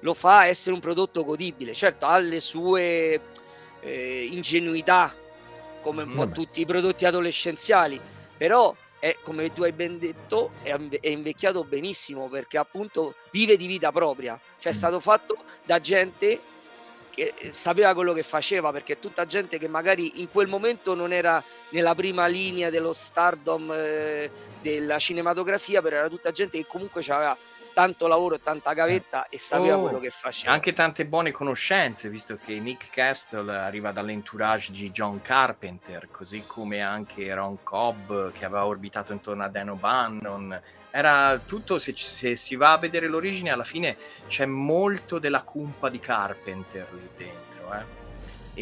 [SPEAKER 3] lo fa essere un prodotto godibile. Certo, ha le sue eh, ingenuità, come un po' tutti i prodotti adolescenziali, però è, come tu hai ben detto, è, è invecchiato benissimo perché appunto vive di vita propria, cioè è
[SPEAKER 2] Mm.
[SPEAKER 3] stato fatto da gente che eh, sapeva quello che faceva, perché tutta gente che magari in quel momento non era nella prima linea dello stardom eh, della cinematografia, però era tutta gente che comunque aveva tanto lavoro e tanta gavetta e sapeva
[SPEAKER 1] Oh,
[SPEAKER 3] quello che
[SPEAKER 1] E
[SPEAKER 3] faceva.
[SPEAKER 1] anche tante buone conoscenze, visto che Nick Castle arriva dall'entourage di John Carpenter, così come anche Ron Cobb che aveva orbitato intorno a Dan O'Bannon. Era tutto, se, se si va a vedere l'origine, alla fine c'è molto della cumpa di Carpenter lì dentro. eh.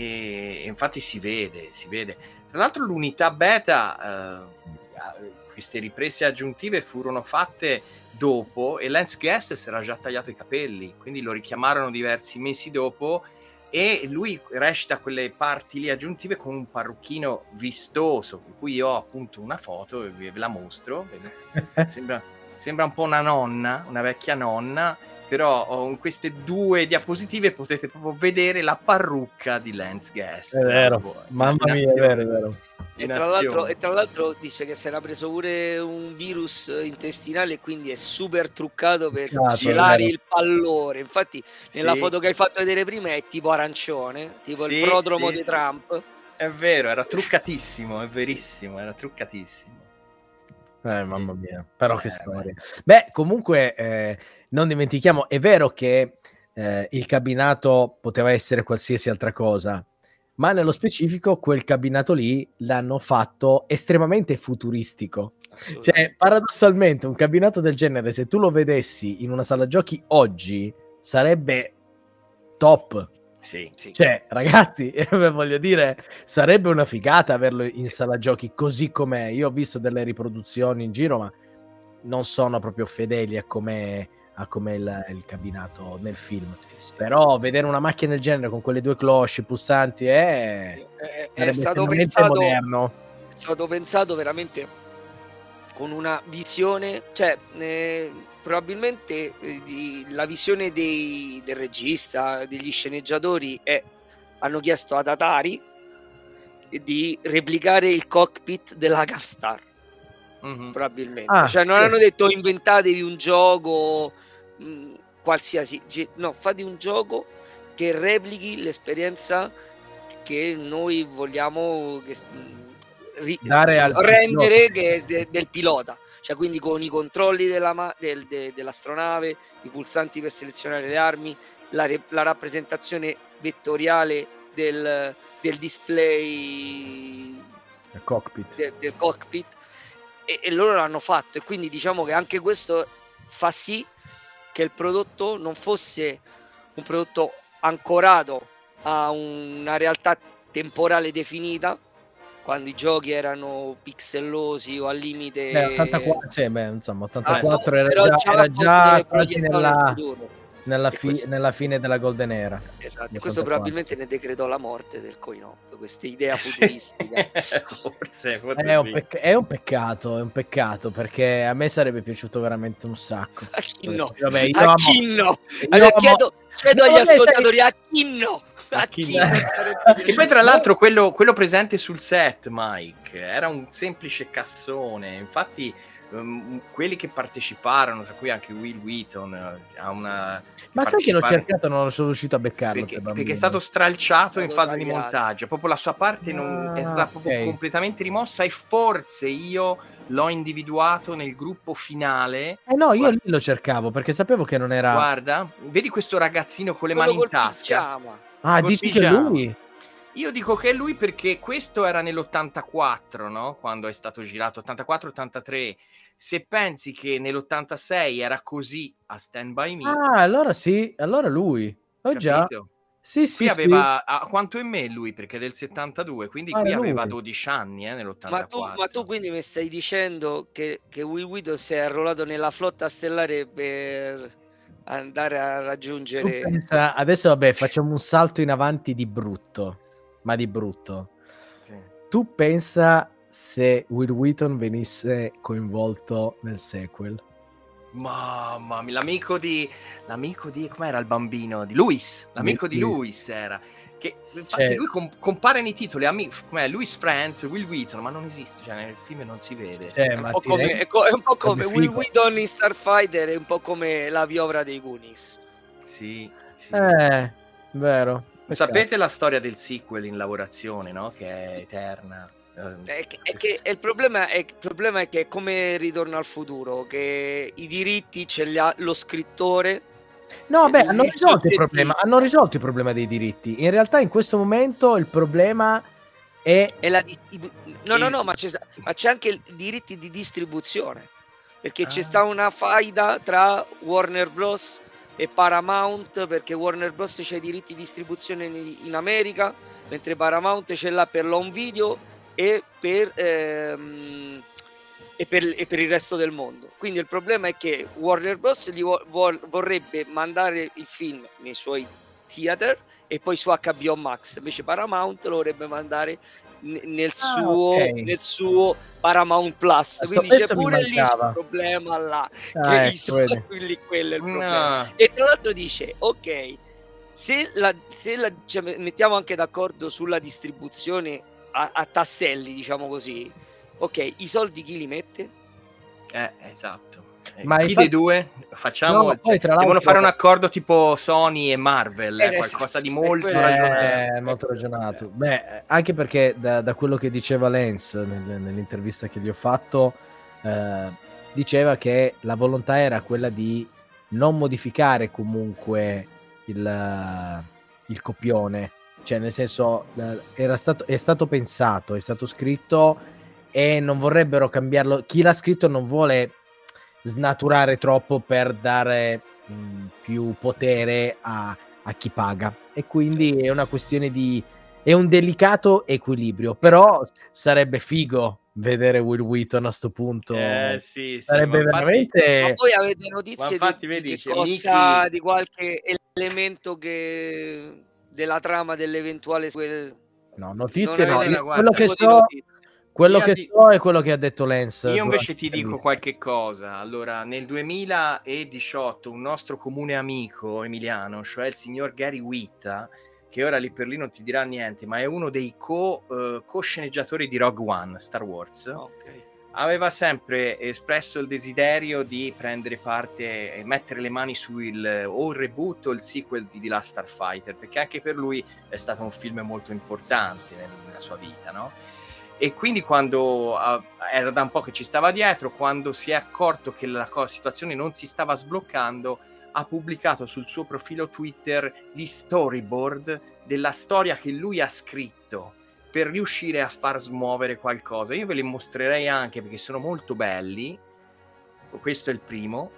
[SPEAKER 1] E, e infatti si vede, si vede. Tra l'altro l'unità beta, eh, queste riprese aggiuntive furono fatte dopo e Lance Guest si era già tagliato i capelli, quindi lo richiamarono diversi mesi dopo e lui recita quelle parti lì aggiuntive con un parrucchino vistoso, per cui io ho appunto una foto e ve la mostro, sembra, sembra un po' una nonna, una vecchia nonna, però ho in queste due diapositive potete proprio vedere la parrucca di Lance Guest.
[SPEAKER 2] È vero, mamma mia, è vero, è vero.
[SPEAKER 3] E tra, l'altro, e tra l'altro dice che si era preso pure un virus intestinale e quindi è super truccato per
[SPEAKER 2] è
[SPEAKER 3] celare il pallore. Infatti, nella
[SPEAKER 1] Sì.
[SPEAKER 3] foto che hai fatto vedere prima è tipo arancione, tipo
[SPEAKER 1] Sì,
[SPEAKER 3] il prodromo
[SPEAKER 1] sì,
[SPEAKER 3] di
[SPEAKER 1] sì.
[SPEAKER 3] Trump.
[SPEAKER 1] È vero, era truccatissimo, è verissimo, era truccatissimo.
[SPEAKER 2] Eh, mamma mia, però che
[SPEAKER 1] Eh,
[SPEAKER 2] storia. Beh, comunque, eh, non dimentichiamo, è vero che eh, il cabinato poteva essere qualsiasi altra cosa, ma nello specifico quel cabinato lì l'hanno fatto estremamente futuristico. Cioè, paradossalmente, un cabinato del genere, se tu lo vedessi in una sala giochi oggi, sarebbe top.
[SPEAKER 1] Sì.
[SPEAKER 3] Sì.
[SPEAKER 2] Cioè, ragazzi, voglio dire, sarebbe una figata averlo in sala giochi così com'è. Io ho visto delle riproduzioni in giro, ma non sono proprio fedeli a come a com'è il, il cabinato nel film.
[SPEAKER 3] Sì.
[SPEAKER 2] Però vedere una macchina del genere con quelle due cloche pulsanti è,
[SPEAKER 3] È, è
[SPEAKER 2] sarebbe
[SPEAKER 3] stato pensato
[SPEAKER 2] moderno.
[SPEAKER 3] è stato pensato veramente con una visione, cioè eh, probabilmente eh, di- la visione dei- del regista, degli sceneggiatori è hanno chiesto ad Atari di replicare il cockpit della Gastar
[SPEAKER 1] Mhm.
[SPEAKER 3] probabilmente
[SPEAKER 2] Ah,
[SPEAKER 3] cioè non
[SPEAKER 2] sì.
[SPEAKER 3] hanno detto inventatevi un gioco mh, qualsiasi ge- no fate un gioco che replichi l'esperienza che noi vogliamo che, mh, ri-
[SPEAKER 2] Dare al
[SPEAKER 3] rendere che è de- del pilota cioè quindi con i controlli della ma- del- de- dell'astronave i pulsanti per selezionare le armi la, re- la rappresentazione vettoriale del, del display
[SPEAKER 2] Il cockpit.
[SPEAKER 3] de- del cockpit e, e loro l'hanno fatto e quindi diciamo che anche questo fa sì che il prodotto non fosse un prodotto ancorato a una realtà temporale definita quando i giochi erano pixellosi o al limite
[SPEAKER 2] Beh, 84, sì, beh, insomma,
[SPEAKER 3] Ah,
[SPEAKER 2] 84
[SPEAKER 3] no,
[SPEAKER 2] era
[SPEAKER 3] però
[SPEAKER 2] già, era già quasi nella,
[SPEAKER 3] futuro.
[SPEAKER 2] Nella, fi-
[SPEAKER 3] questo-
[SPEAKER 2] nella fine della Golden Era.
[SPEAKER 3] Esatto, e questo
[SPEAKER 2] 84.
[SPEAKER 3] probabilmente ne decretò la morte del coin op, questa idea futuristica.
[SPEAKER 1] forse, forse
[SPEAKER 2] È un,
[SPEAKER 1] sì.
[SPEAKER 2] pecc- è un peccato, è un peccato perché a me sarebbe piaciuto veramente un sacco.
[SPEAKER 3] a chi no?
[SPEAKER 2] Vabbè, io
[SPEAKER 3] a
[SPEAKER 2] amo-
[SPEAKER 3] chi no? Allora, chiedo, chiedo agli ascoltatori a chi no?
[SPEAKER 1] A chi no? E poi tra l'altro quello, quello presente sul set, Mike, era un semplice cassone. Infatti ehm, quelli che parteciparono, tra cui anche Will Wheaton, eh, a una...
[SPEAKER 2] Ma sai che l'ho cercato e non sono riuscito a beccarlo?
[SPEAKER 1] Perché,
[SPEAKER 2] tre
[SPEAKER 1] perché è stato stralciato
[SPEAKER 3] È
[SPEAKER 1] in
[SPEAKER 3] stato
[SPEAKER 1] fase di
[SPEAKER 3] tagliato.
[SPEAKER 1] montaggio, proprio la sua parte non, è
[SPEAKER 2] Ah,
[SPEAKER 1] stata proprio
[SPEAKER 2] ok.
[SPEAKER 1] completamente rimossa e forse io l'ho individuato nel gruppo finale.
[SPEAKER 2] Eh no, io
[SPEAKER 1] Guarda-
[SPEAKER 2] lì lo cercavo perché sapevo che non era...
[SPEAKER 1] Guarda, vedi questo ragazzino con le
[SPEAKER 3] Quello
[SPEAKER 1] mani in tasca?
[SPEAKER 3] pigiama.
[SPEAKER 2] ah,
[SPEAKER 1] col
[SPEAKER 2] dici che
[SPEAKER 1] pigiama.
[SPEAKER 2] lui?
[SPEAKER 1] Io dico che è lui perché questo era nell'84, no? Quando è stato girato, 84-83. Se pensi che nell'86 era così a Stand By Me,
[SPEAKER 2] Ah, allora sì, allora lui. Oh già. Sì, sì,
[SPEAKER 1] Qui
[SPEAKER 2] sì.
[SPEAKER 1] aveva a quanto è me lui perché è del 72, quindi
[SPEAKER 2] Ah,
[SPEAKER 1] qui
[SPEAKER 2] era
[SPEAKER 1] aveva
[SPEAKER 2] lui.
[SPEAKER 1] 12 anni eh, nell'84.
[SPEAKER 3] Ma tu, ma tu quindi mi stai dicendo che, che Will Wheaton si è arruolato nella flotta stellare per andare a raggiungere...
[SPEAKER 2] pensa- adesso vabbè, facciamo un salto in avanti di brutto, ma di brutto.
[SPEAKER 1] Sì.
[SPEAKER 2] Tu pensa se Will Wheaton venisse coinvolto nel sequel?
[SPEAKER 1] Mamma mia, l'amico di l'amico di com'era il bambino di Luis, l'amico di
[SPEAKER 2] Luis.
[SPEAKER 1] Era che infatti
[SPEAKER 2] Cioè-
[SPEAKER 1] lui com- compare nei titoli ami- com'è Luis Franz, Will Wheaton, ma non esiste, cioè nel film non si vede.
[SPEAKER 2] Cioè,
[SPEAKER 3] È un, po come, è co- è un po' come Will. Wheaton in Starfighter, è un po' come la piovra dei Goonies.
[SPEAKER 1] Sì, sì.
[SPEAKER 2] Eh, vero. Peccato.
[SPEAKER 1] Sapete la storia del sequel in lavorazione, no? Che è eterna. Eh,
[SPEAKER 3] È che, è che- il, problema è, il problema è che è come Ritorno al futuro, che i diritti ce li ha lo scrittore.
[SPEAKER 2] No, beh, hanno risolto il problema. Hanno risolto il problema dei diritti. In realtà, in questo momento il problema è.
[SPEAKER 3] E la distribu- no, no, no, ma c'è, ma c'è anche i diritti di distribuzione. Perché c'è
[SPEAKER 2] Ah.
[SPEAKER 3] sta una faida tra Warner Bros. e Paramount, perché Warner Bros. c'ha i diritti di distribuzione in, in America, mentre Paramount ce l'ha per l'home video e per, ehm, e, per, e per il resto del mondo. Quindi il problema è che Warner Bros. Gli vo- vorrebbe mandare il film nei suoi theater e poi su HBO Max, invece Paramount lo vorrebbe mandare nel,
[SPEAKER 2] Ah,
[SPEAKER 3] suo,
[SPEAKER 2] ok.
[SPEAKER 3] nel suo Paramount Plus.
[SPEAKER 2] Questo
[SPEAKER 3] Quindi c'è pure lì il problema là.
[SPEAKER 2] Ah,
[SPEAKER 3] che
[SPEAKER 2] ecco,
[SPEAKER 3] quelli- quello è il problema.
[SPEAKER 1] no.
[SPEAKER 3] E tra l'altro dice, ok, se, la, se la- cioè, mettiamo anche d'accordo sulla distribuzione a, a tasselli, diciamo così, ok, i soldi chi li mette?
[SPEAKER 1] Eh, esatto. Eh,
[SPEAKER 2] Ma
[SPEAKER 1] chi
[SPEAKER 2] infatti-
[SPEAKER 1] dei due? Facciamo,
[SPEAKER 2] No, poi,
[SPEAKER 1] cioè,
[SPEAKER 2] tra
[SPEAKER 1] devono
[SPEAKER 2] l'altro-
[SPEAKER 1] fare un accordo tipo Sony e Marvel, eh,
[SPEAKER 3] Eh,
[SPEAKER 1] qualcosa di
[SPEAKER 3] esatto, è
[SPEAKER 1] molto.
[SPEAKER 2] Eh, molto ragionato. Beh, anche perché da, da quello che diceva Lance nel- nell'intervista che gli ho fatto, eh, diceva che la volontà era quella di non modificare comunque il, eh, il copione. Cioè, nel senso, era stato, è stato pensato, è stato scritto e non vorrebbero cambiarlo. Chi l'ha scritto non vuole snaturare troppo per dare mh, più potere a, a chi paga. E quindi è una questione di. È un delicato equilibrio. Però sarebbe figo vedere Will Wheaton a sto punto.
[SPEAKER 1] Eh, sì, sì,
[SPEAKER 2] sarebbe
[SPEAKER 1] ma infatti-
[SPEAKER 2] veramente.
[SPEAKER 3] Ma voi avete notizie
[SPEAKER 1] ma infatti,
[SPEAKER 3] di, di
[SPEAKER 1] vedi, c'è
[SPEAKER 3] cosa,
[SPEAKER 1] Mickey-
[SPEAKER 3] di qualche elemento che della trama dell'eventuale quel...
[SPEAKER 2] No, notizie no.
[SPEAKER 1] guarda,
[SPEAKER 2] quello che so, quello
[SPEAKER 1] Io
[SPEAKER 2] che
[SPEAKER 1] di-
[SPEAKER 2] so è quello che ha detto Lance.
[SPEAKER 1] Io invece ti dico qualche cosa. Allora, nel 2018 un nostro comune amico emiliano, cioè il signor Gary Witta, che ora lì per lì non ti dirà niente, ma è uno dei co, eh, co-sceneggiatori di Rogue One, Star Wars,
[SPEAKER 3] Ok.
[SPEAKER 1] Aveva sempre espresso il desiderio di prendere parte e mettere le mani sul o il reboot o il sequel di The Last Starfighter, perché anche per lui è stato un film molto importante nel- nella sua vita, no? E quindi quando era da un po' che ci stava dietro, quando si è accorto che la situazione non si stava sbloccando, ha pubblicato sul suo profilo Twitter gli storyboard della storia che lui ha scritto per riuscire a far smuovere qualcosa. Io ve li mostrerei anche perché sono molto belli. Questo è il primo.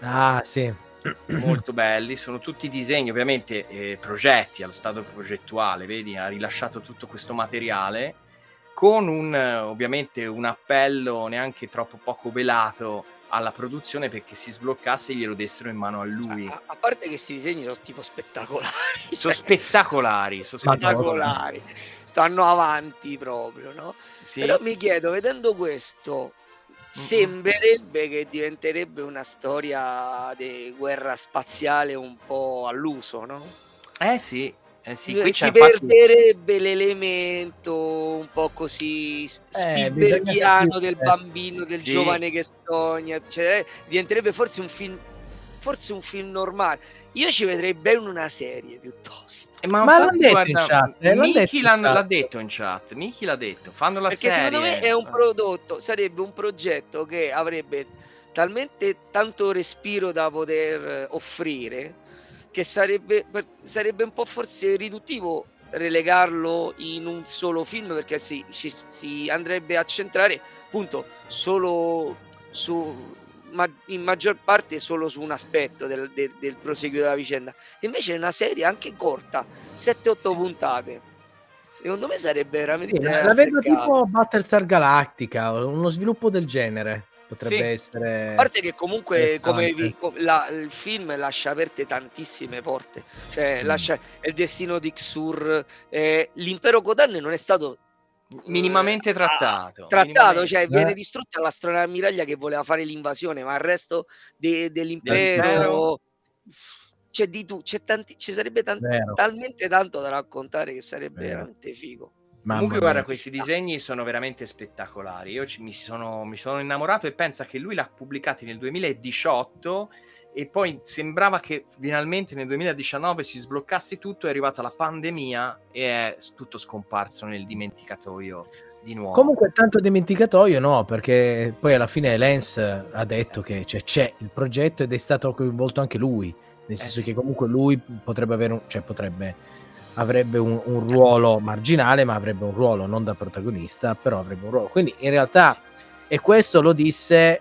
[SPEAKER 2] Ah, sì.
[SPEAKER 1] molto belli, sono tutti disegni, ovviamente eh, progetti allo stato progettuale, vedi, ha rilasciato tutto questo materiale con un ovviamente un appello neanche troppo poco velato alla produzione perché si sbloccasse e glielo dessero in mano a lui.
[SPEAKER 3] A, a parte che questi disegni sono tipo spettacolari.
[SPEAKER 1] Sono cioè, spettacolari, sono
[SPEAKER 3] spettacolari. Stanno avanti proprio, no? Sì. Però mi chiedo, vedendo questo, sembrerebbe che diventerebbe una storia di guerra spaziale un po' all'uso, no?
[SPEAKER 1] Eh sì, eh sì,
[SPEAKER 3] si infatti... perderebbe l'elemento un po' così Spielbergiano eh, del bambino, del sì. giovane che sogna, cioè, diventerebbe forse un film forse un film normale. Io ci vedrei bene una serie piuttosto.
[SPEAKER 1] Eh, ma, ma l'ha detto guarda, in chat. Eh, Miki l'ha, l'ha, detto in chat. Miki l'ha detto. Fanno la
[SPEAKER 3] Perché
[SPEAKER 1] serie.
[SPEAKER 3] secondo me è un prodotto, sarebbe un progetto che avrebbe talmente tanto respiro da poter offrire che sarebbe, sarebbe un po' forse riduttivo relegarlo in un solo film perché si, ci, si andrebbe a centrare appunto solo su ma in maggior parte solo su un aspetto del, del, del proseguio della vicenda invece è una serie anche corta 7-8 puntate secondo me sarebbe veramente
[SPEAKER 2] sì, la vedo tipo Battlestar Galactica uno sviluppo del genere potrebbe sì. essere.
[SPEAKER 3] A parte che comunque come vi, la, il film lascia aperte tantissime porte, cioè mm. lascia il destino di Xur, eh, l'impero Kodan non è stato
[SPEAKER 1] minimamente trattato.
[SPEAKER 3] Ah, trattato, minimamente. cioè viene distrutta l'astronave ammiraglia che voleva fare l'invasione, ma il resto de, dell'impero c'è di tu, c'è tanti, ci sarebbe tanti, talmente tanto da raccontare che sarebbe Vero. veramente figo.
[SPEAKER 1] Mamma Comunque, guarda, questi disegni sono veramente spettacolari. Io ci, mi, sono, mi, sono, innamorato e pensa che lui l'ha pubblicati nel 2018 e poi sembrava che finalmente nel 2019 si sbloccasse tutto. È arrivata la pandemia e è tutto scomparso nel dimenticatoio di nuovo.
[SPEAKER 2] Comunque, tanto dimenticatoio no, perché poi alla fine Lens ha detto che cioè, c'è il progetto ed è stato coinvolto anche lui. Nel eh senso eh sì. che comunque lui potrebbe avere un, cioè potrebbe avrebbe un, un, ruolo marginale, ma avrebbe un ruolo non da protagonista, però avrebbe un ruolo. Quindi in realtà, e questo lo disse,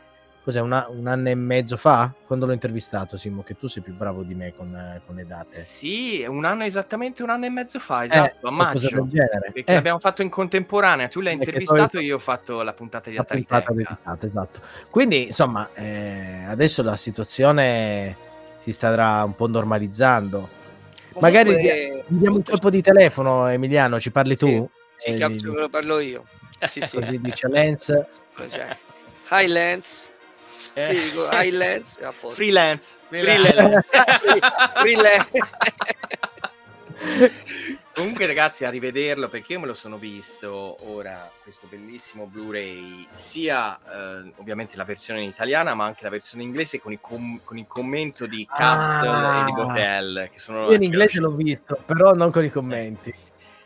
[SPEAKER 2] cos'è, una, un anno e mezzo fa, quando l'ho intervistato, Simo, che tu sei più bravo di me con, con le date.
[SPEAKER 1] Sì, un anno esattamente un anno e mezzo fa, esatto,
[SPEAKER 2] eh,
[SPEAKER 1] a maggio. Perché eh. l'abbiamo fatto in contemporanea, tu l'hai intervistato e io ho fatto la puntata di la puntata dedicata,
[SPEAKER 2] esatto. Quindi, insomma, eh, adesso la situazione si starà un po' normalizzando Comunque, Magari diamo un colpo di telefono, Emiliano, ci parli
[SPEAKER 3] sì,
[SPEAKER 2] tu?
[SPEAKER 3] Sì, eh, lo parlo io.
[SPEAKER 2] Eh, sì, sì. Dice.
[SPEAKER 3] Cioè, hi Lens. Eh. Dico, hi Lens.
[SPEAKER 1] Freelance.
[SPEAKER 3] Freelance. Freelance.
[SPEAKER 1] Comunque, ragazzi, a rivederlo perché io me lo sono visto ora, questo bellissimo Blu-ray, sia eh, ovviamente la versione italiana, ma anche la versione inglese con il, com- con il commento di Castle ah, e di Botel. Che sono
[SPEAKER 2] io in inglese l'ho visto, però non con i commenti.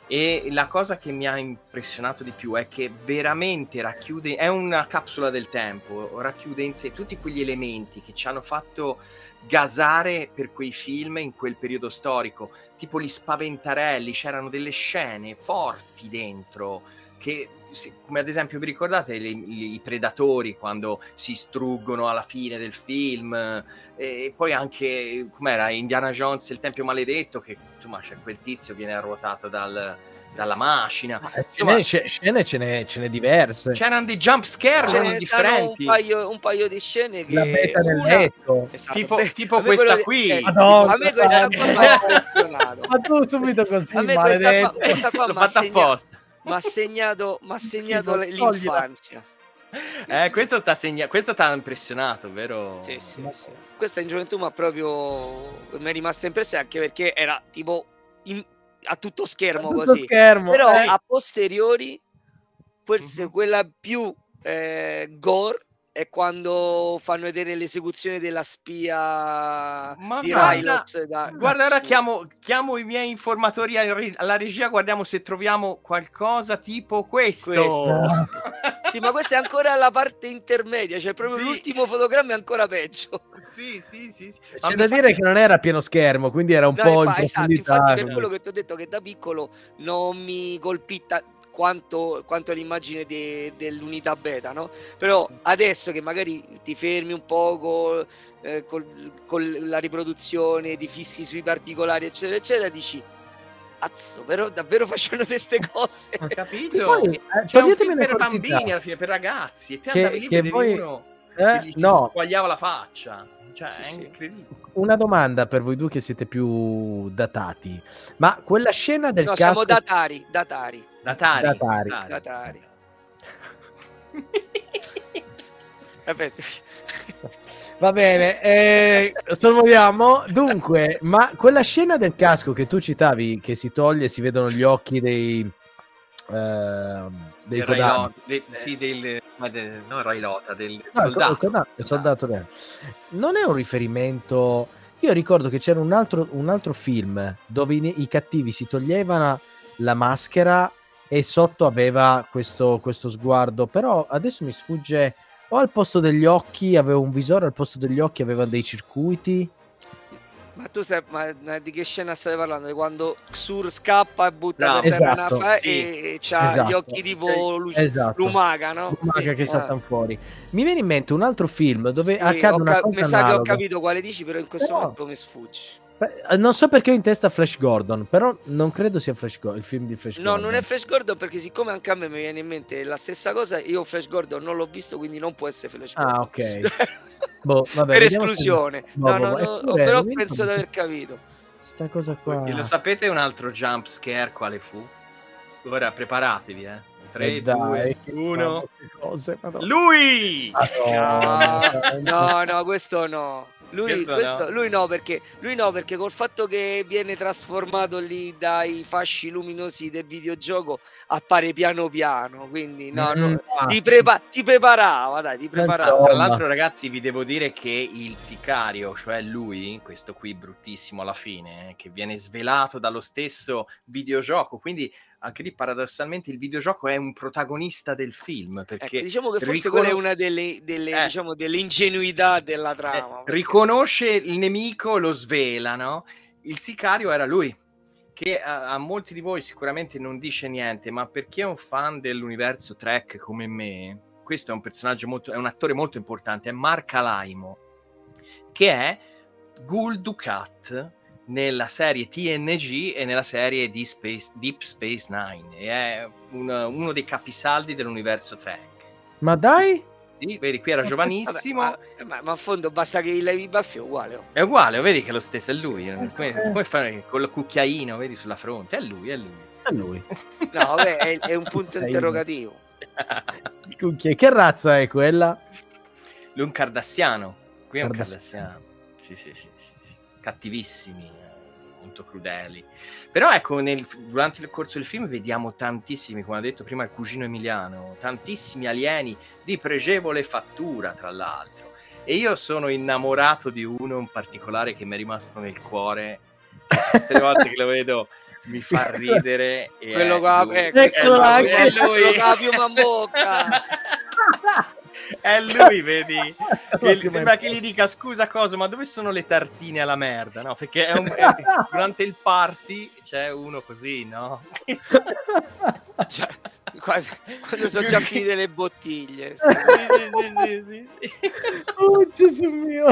[SPEAKER 1] E la cosa che mi ha impressionato di più è che veramente racchiude, è una capsula del tempo, racchiude in sé tutti quegli elementi che ci hanno fatto gasare per quei film in quel periodo storico, tipo gli spaventarelli, c'erano delle scene forti dentro che come ad esempio vi ricordate i, i predatori quando si struggono alla fine del film e poi anche com'era Indiana Jones il tempio maledetto che insomma c'è quel tizio viene arruotato dal, dalla macchina.
[SPEAKER 2] Ah, Insomma, ce scene ce n'è, ce n'è diverse.
[SPEAKER 1] C'erano dei jump scare ce differenti.
[SPEAKER 3] Un paio, un paio, di scene che...
[SPEAKER 2] La meta nel letto.
[SPEAKER 1] Esatto. Tipo, tipo questa qui.
[SPEAKER 3] Eh, Madonna, a me questa qua mi ha
[SPEAKER 2] funzionato. Ma tu subito così,
[SPEAKER 3] A me questa qua, questa qua L'ho fatta apposta. Mi ha segnato, m'ha segnato l'infanzia.
[SPEAKER 1] Eh, questo sta segna- questo ti ha impressionato, vero?
[SPEAKER 3] Sì, sì, sì. Questa in gioventù mi ha proprio mi è rimasta impressa anche perché era tipo in- a tutto schermo a tutto così.
[SPEAKER 2] Schermo,
[SPEAKER 3] Però eh. a posteriori, forse mm-hmm. quella più eh, gore è quando fanno vedere l'esecuzione della spia Ma di guarda,
[SPEAKER 1] da... guarda ora chiamo, chiamo, i miei informatori alla regia guardiamo se troviamo qualcosa tipo questo, questo.
[SPEAKER 3] sì ma questa è ancora la parte intermedia cioè proprio sì. l'ultimo fotogramma è ancora peggio
[SPEAKER 1] sì sì sì, sì.
[SPEAKER 2] c'è da dire che non era pieno schermo quindi era un no, po'
[SPEAKER 3] infa- esatto, infatti per quello che ti ho detto che da piccolo non mi colpì ta- quanto, quanto è l'immagine de, dell'unità beta, no? Però adesso che magari ti fermi un poco eh, col, con la riproduzione, ti fissi sui particolari, eccetera, eccetera, dici cazzo, però davvero facevano queste cose.
[SPEAKER 1] Ho capito.
[SPEAKER 2] Poi, eh,
[SPEAKER 1] C'è un
[SPEAKER 2] toglietemi
[SPEAKER 1] film per
[SPEAKER 2] curiosità.
[SPEAKER 1] bambini alla fine, per ragazzi, e te
[SPEAKER 2] Che-
[SPEAKER 1] andavi lì
[SPEAKER 2] che
[SPEAKER 1] e vedevi
[SPEAKER 2] voi-
[SPEAKER 1] uno
[SPEAKER 2] Eh,
[SPEAKER 1] che gli si
[SPEAKER 2] no,
[SPEAKER 1] squagliava la faccia. Cioè,
[SPEAKER 3] Sì,
[SPEAKER 1] è
[SPEAKER 3] sì.
[SPEAKER 1] incredibile.
[SPEAKER 2] una domanda per voi due che siete più datati. Ma quella scena del
[SPEAKER 3] No,
[SPEAKER 2] casco
[SPEAKER 3] siamo datari, datari,
[SPEAKER 1] Datari.
[SPEAKER 2] Datari.
[SPEAKER 3] datari. Aspetta.
[SPEAKER 2] Va bene, eh, sorvoliamo. Dunque, ma quella scena del casco che tu citavi, che si toglie e si vedono gli occhi dei, ehm, dei
[SPEAKER 1] Del
[SPEAKER 2] Kodami.
[SPEAKER 1] Rai Lota- de- sì, del, ma de- non Rai Lota, del
[SPEAKER 2] No,
[SPEAKER 1] soldato.
[SPEAKER 2] co- il Kodami, il soldato reale. Non è un riferimento. Io ricordo che c'era un altro, un altro film dove i, i cattivi si toglievano la maschera e sotto aveva questo, questo sguardo. Però adesso mi sfugge. O al posto degli occhi aveva un visore, al posto degli occhi aveva dei circuiti.
[SPEAKER 3] Ma tu stai, ma di che scena stai parlando? Di quando Xur scappa e butta
[SPEAKER 1] Bravo.
[SPEAKER 3] per terra
[SPEAKER 2] Esatto,
[SPEAKER 3] una fa
[SPEAKER 1] sì.
[SPEAKER 3] e, e c'ha
[SPEAKER 2] Esatto.
[SPEAKER 3] gli occhi tipo luce,
[SPEAKER 2] Esatto.
[SPEAKER 3] lumaca, no?
[SPEAKER 2] Lumaca
[SPEAKER 3] Sì,
[SPEAKER 2] che
[SPEAKER 3] ah.
[SPEAKER 2] saltano fuori. Mi viene in mente un altro film dove
[SPEAKER 3] Sì,
[SPEAKER 2] accade
[SPEAKER 3] ho
[SPEAKER 2] una
[SPEAKER 3] ca-
[SPEAKER 2] cosa
[SPEAKER 3] mi sa che ho
[SPEAKER 2] analoga.
[SPEAKER 3] capito quale dici, però in questo
[SPEAKER 2] Però-
[SPEAKER 3] momento mi sfugge.
[SPEAKER 2] Eh, Non so perché ho in testa Flash Gordon, però non credo sia Flash Go- il film di Flash
[SPEAKER 3] No,
[SPEAKER 2] Gordon.
[SPEAKER 3] non è Flash Gordon perché siccome anche a me mi viene in mente la stessa cosa, io Flash Gordon non l'ho visto, quindi non può essere Flash Gordon.
[SPEAKER 2] Ah, ok. Boh, vabbè,
[SPEAKER 3] per
[SPEAKER 2] vediamo se-
[SPEAKER 3] esclusione.
[SPEAKER 2] Boh,
[SPEAKER 3] no, no,
[SPEAKER 2] boh.
[SPEAKER 3] no,
[SPEAKER 2] Eppure,
[SPEAKER 3] però
[SPEAKER 2] mi
[SPEAKER 3] penso di aver capito.
[SPEAKER 2] Sta cosa qua.
[SPEAKER 1] E lo sapete un altro jump scare quale fu? Ora preparatevi, eh. 3,
[SPEAKER 2] Eh, dai,
[SPEAKER 1] 2,
[SPEAKER 2] che
[SPEAKER 1] 1.
[SPEAKER 2] fanno queste cose.
[SPEAKER 1] Lui!
[SPEAKER 2] Madonna.
[SPEAKER 3] No, no, questo no. Lui, Questo
[SPEAKER 1] no.
[SPEAKER 3] lui no, perché lui no, perché col fatto che viene trasformato lì dai fasci luminosi del videogioco appare piano piano. Quindi no, no.
[SPEAKER 2] Mm,
[SPEAKER 3] Ti,
[SPEAKER 2] ah,
[SPEAKER 3] prepa- ti preparava, dai, ti preparava.
[SPEAKER 2] Insomma.
[SPEAKER 1] Tra l'altro, ragazzi, vi devo dire che il sicario, cioè lui, questo qui bruttissimo alla fine, eh, che viene svelato dallo stesso videogioco, quindi anche lì paradossalmente il videogioco è un protagonista del film,
[SPEAKER 3] Ecco,
[SPEAKER 1] perché
[SPEAKER 3] diciamo che forse
[SPEAKER 1] ricono-
[SPEAKER 3] quella è una delle, delle,
[SPEAKER 1] Eh.
[SPEAKER 3] diciamo, delle ingenuità della
[SPEAKER 1] eh,
[SPEAKER 3] trama. perché-
[SPEAKER 1] riconosce il nemico, lo svela, no? Il sicario era lui, che a, a molti di voi sicuramente non dice niente, ma per chi è un fan dell'universo Trek come me, questo è un personaggio molto, è un attore molto importante, è Mark Alaimo, che è Gul Dukat nella serie TNG e nella serie Deep Space, Deep Space Nine, e è un- uno dei capisaldi dell'universo Trek.
[SPEAKER 2] Ma dai,
[SPEAKER 1] Sì, vedi, qui era
[SPEAKER 3] Vabbè,
[SPEAKER 1] giovanissimo.
[SPEAKER 3] ma, ma, ma a fondo basta che gli levi i baffi è uguale. oh.
[SPEAKER 1] È uguale, vedi che è lo stesso, è lui.
[SPEAKER 2] Sì,
[SPEAKER 1] eh,
[SPEAKER 2] eh.
[SPEAKER 1] come, come fare con il cucchiaino, vedi, sulla fronte. È lui, è lui.
[SPEAKER 2] è lui.
[SPEAKER 3] No, vabbè, è, è un punto interrogativo.
[SPEAKER 2] Che, che razza è quella?
[SPEAKER 1] lui è un cardassiano. Qui è un
[SPEAKER 2] Cardassiano.
[SPEAKER 1] sì, sì, sì, sì. Cattivissimi, eh, molto crudeli. Però ecco, nel- durante il corso del film vediamo tantissimi, come ha detto prima il cugino Emiliano, tantissimi alieni di pregevole fattura, tra l'altro. E io sono innamorato di uno in particolare che mi è rimasto nel cuore. Tutte le volte che lo vedo mi fa ridere. E
[SPEAKER 3] Quello
[SPEAKER 1] è
[SPEAKER 3] qua,
[SPEAKER 1] lui.
[SPEAKER 3] eh,
[SPEAKER 1] È lui,
[SPEAKER 2] anche.
[SPEAKER 1] è
[SPEAKER 3] quello
[SPEAKER 1] lui.
[SPEAKER 3] la piuma in bocca.
[SPEAKER 1] È lui, vedi? Che sembra che gli dica scusa cosa, ma dove sono le tartine alla merda? No, perché è un- è- durante il party c'è uno così, no?
[SPEAKER 3] Cioè, quando, quando sono già finite le bottiglie.
[SPEAKER 1] Sì, sì, sì, sì, sì.
[SPEAKER 2] Oh, Gesù mio.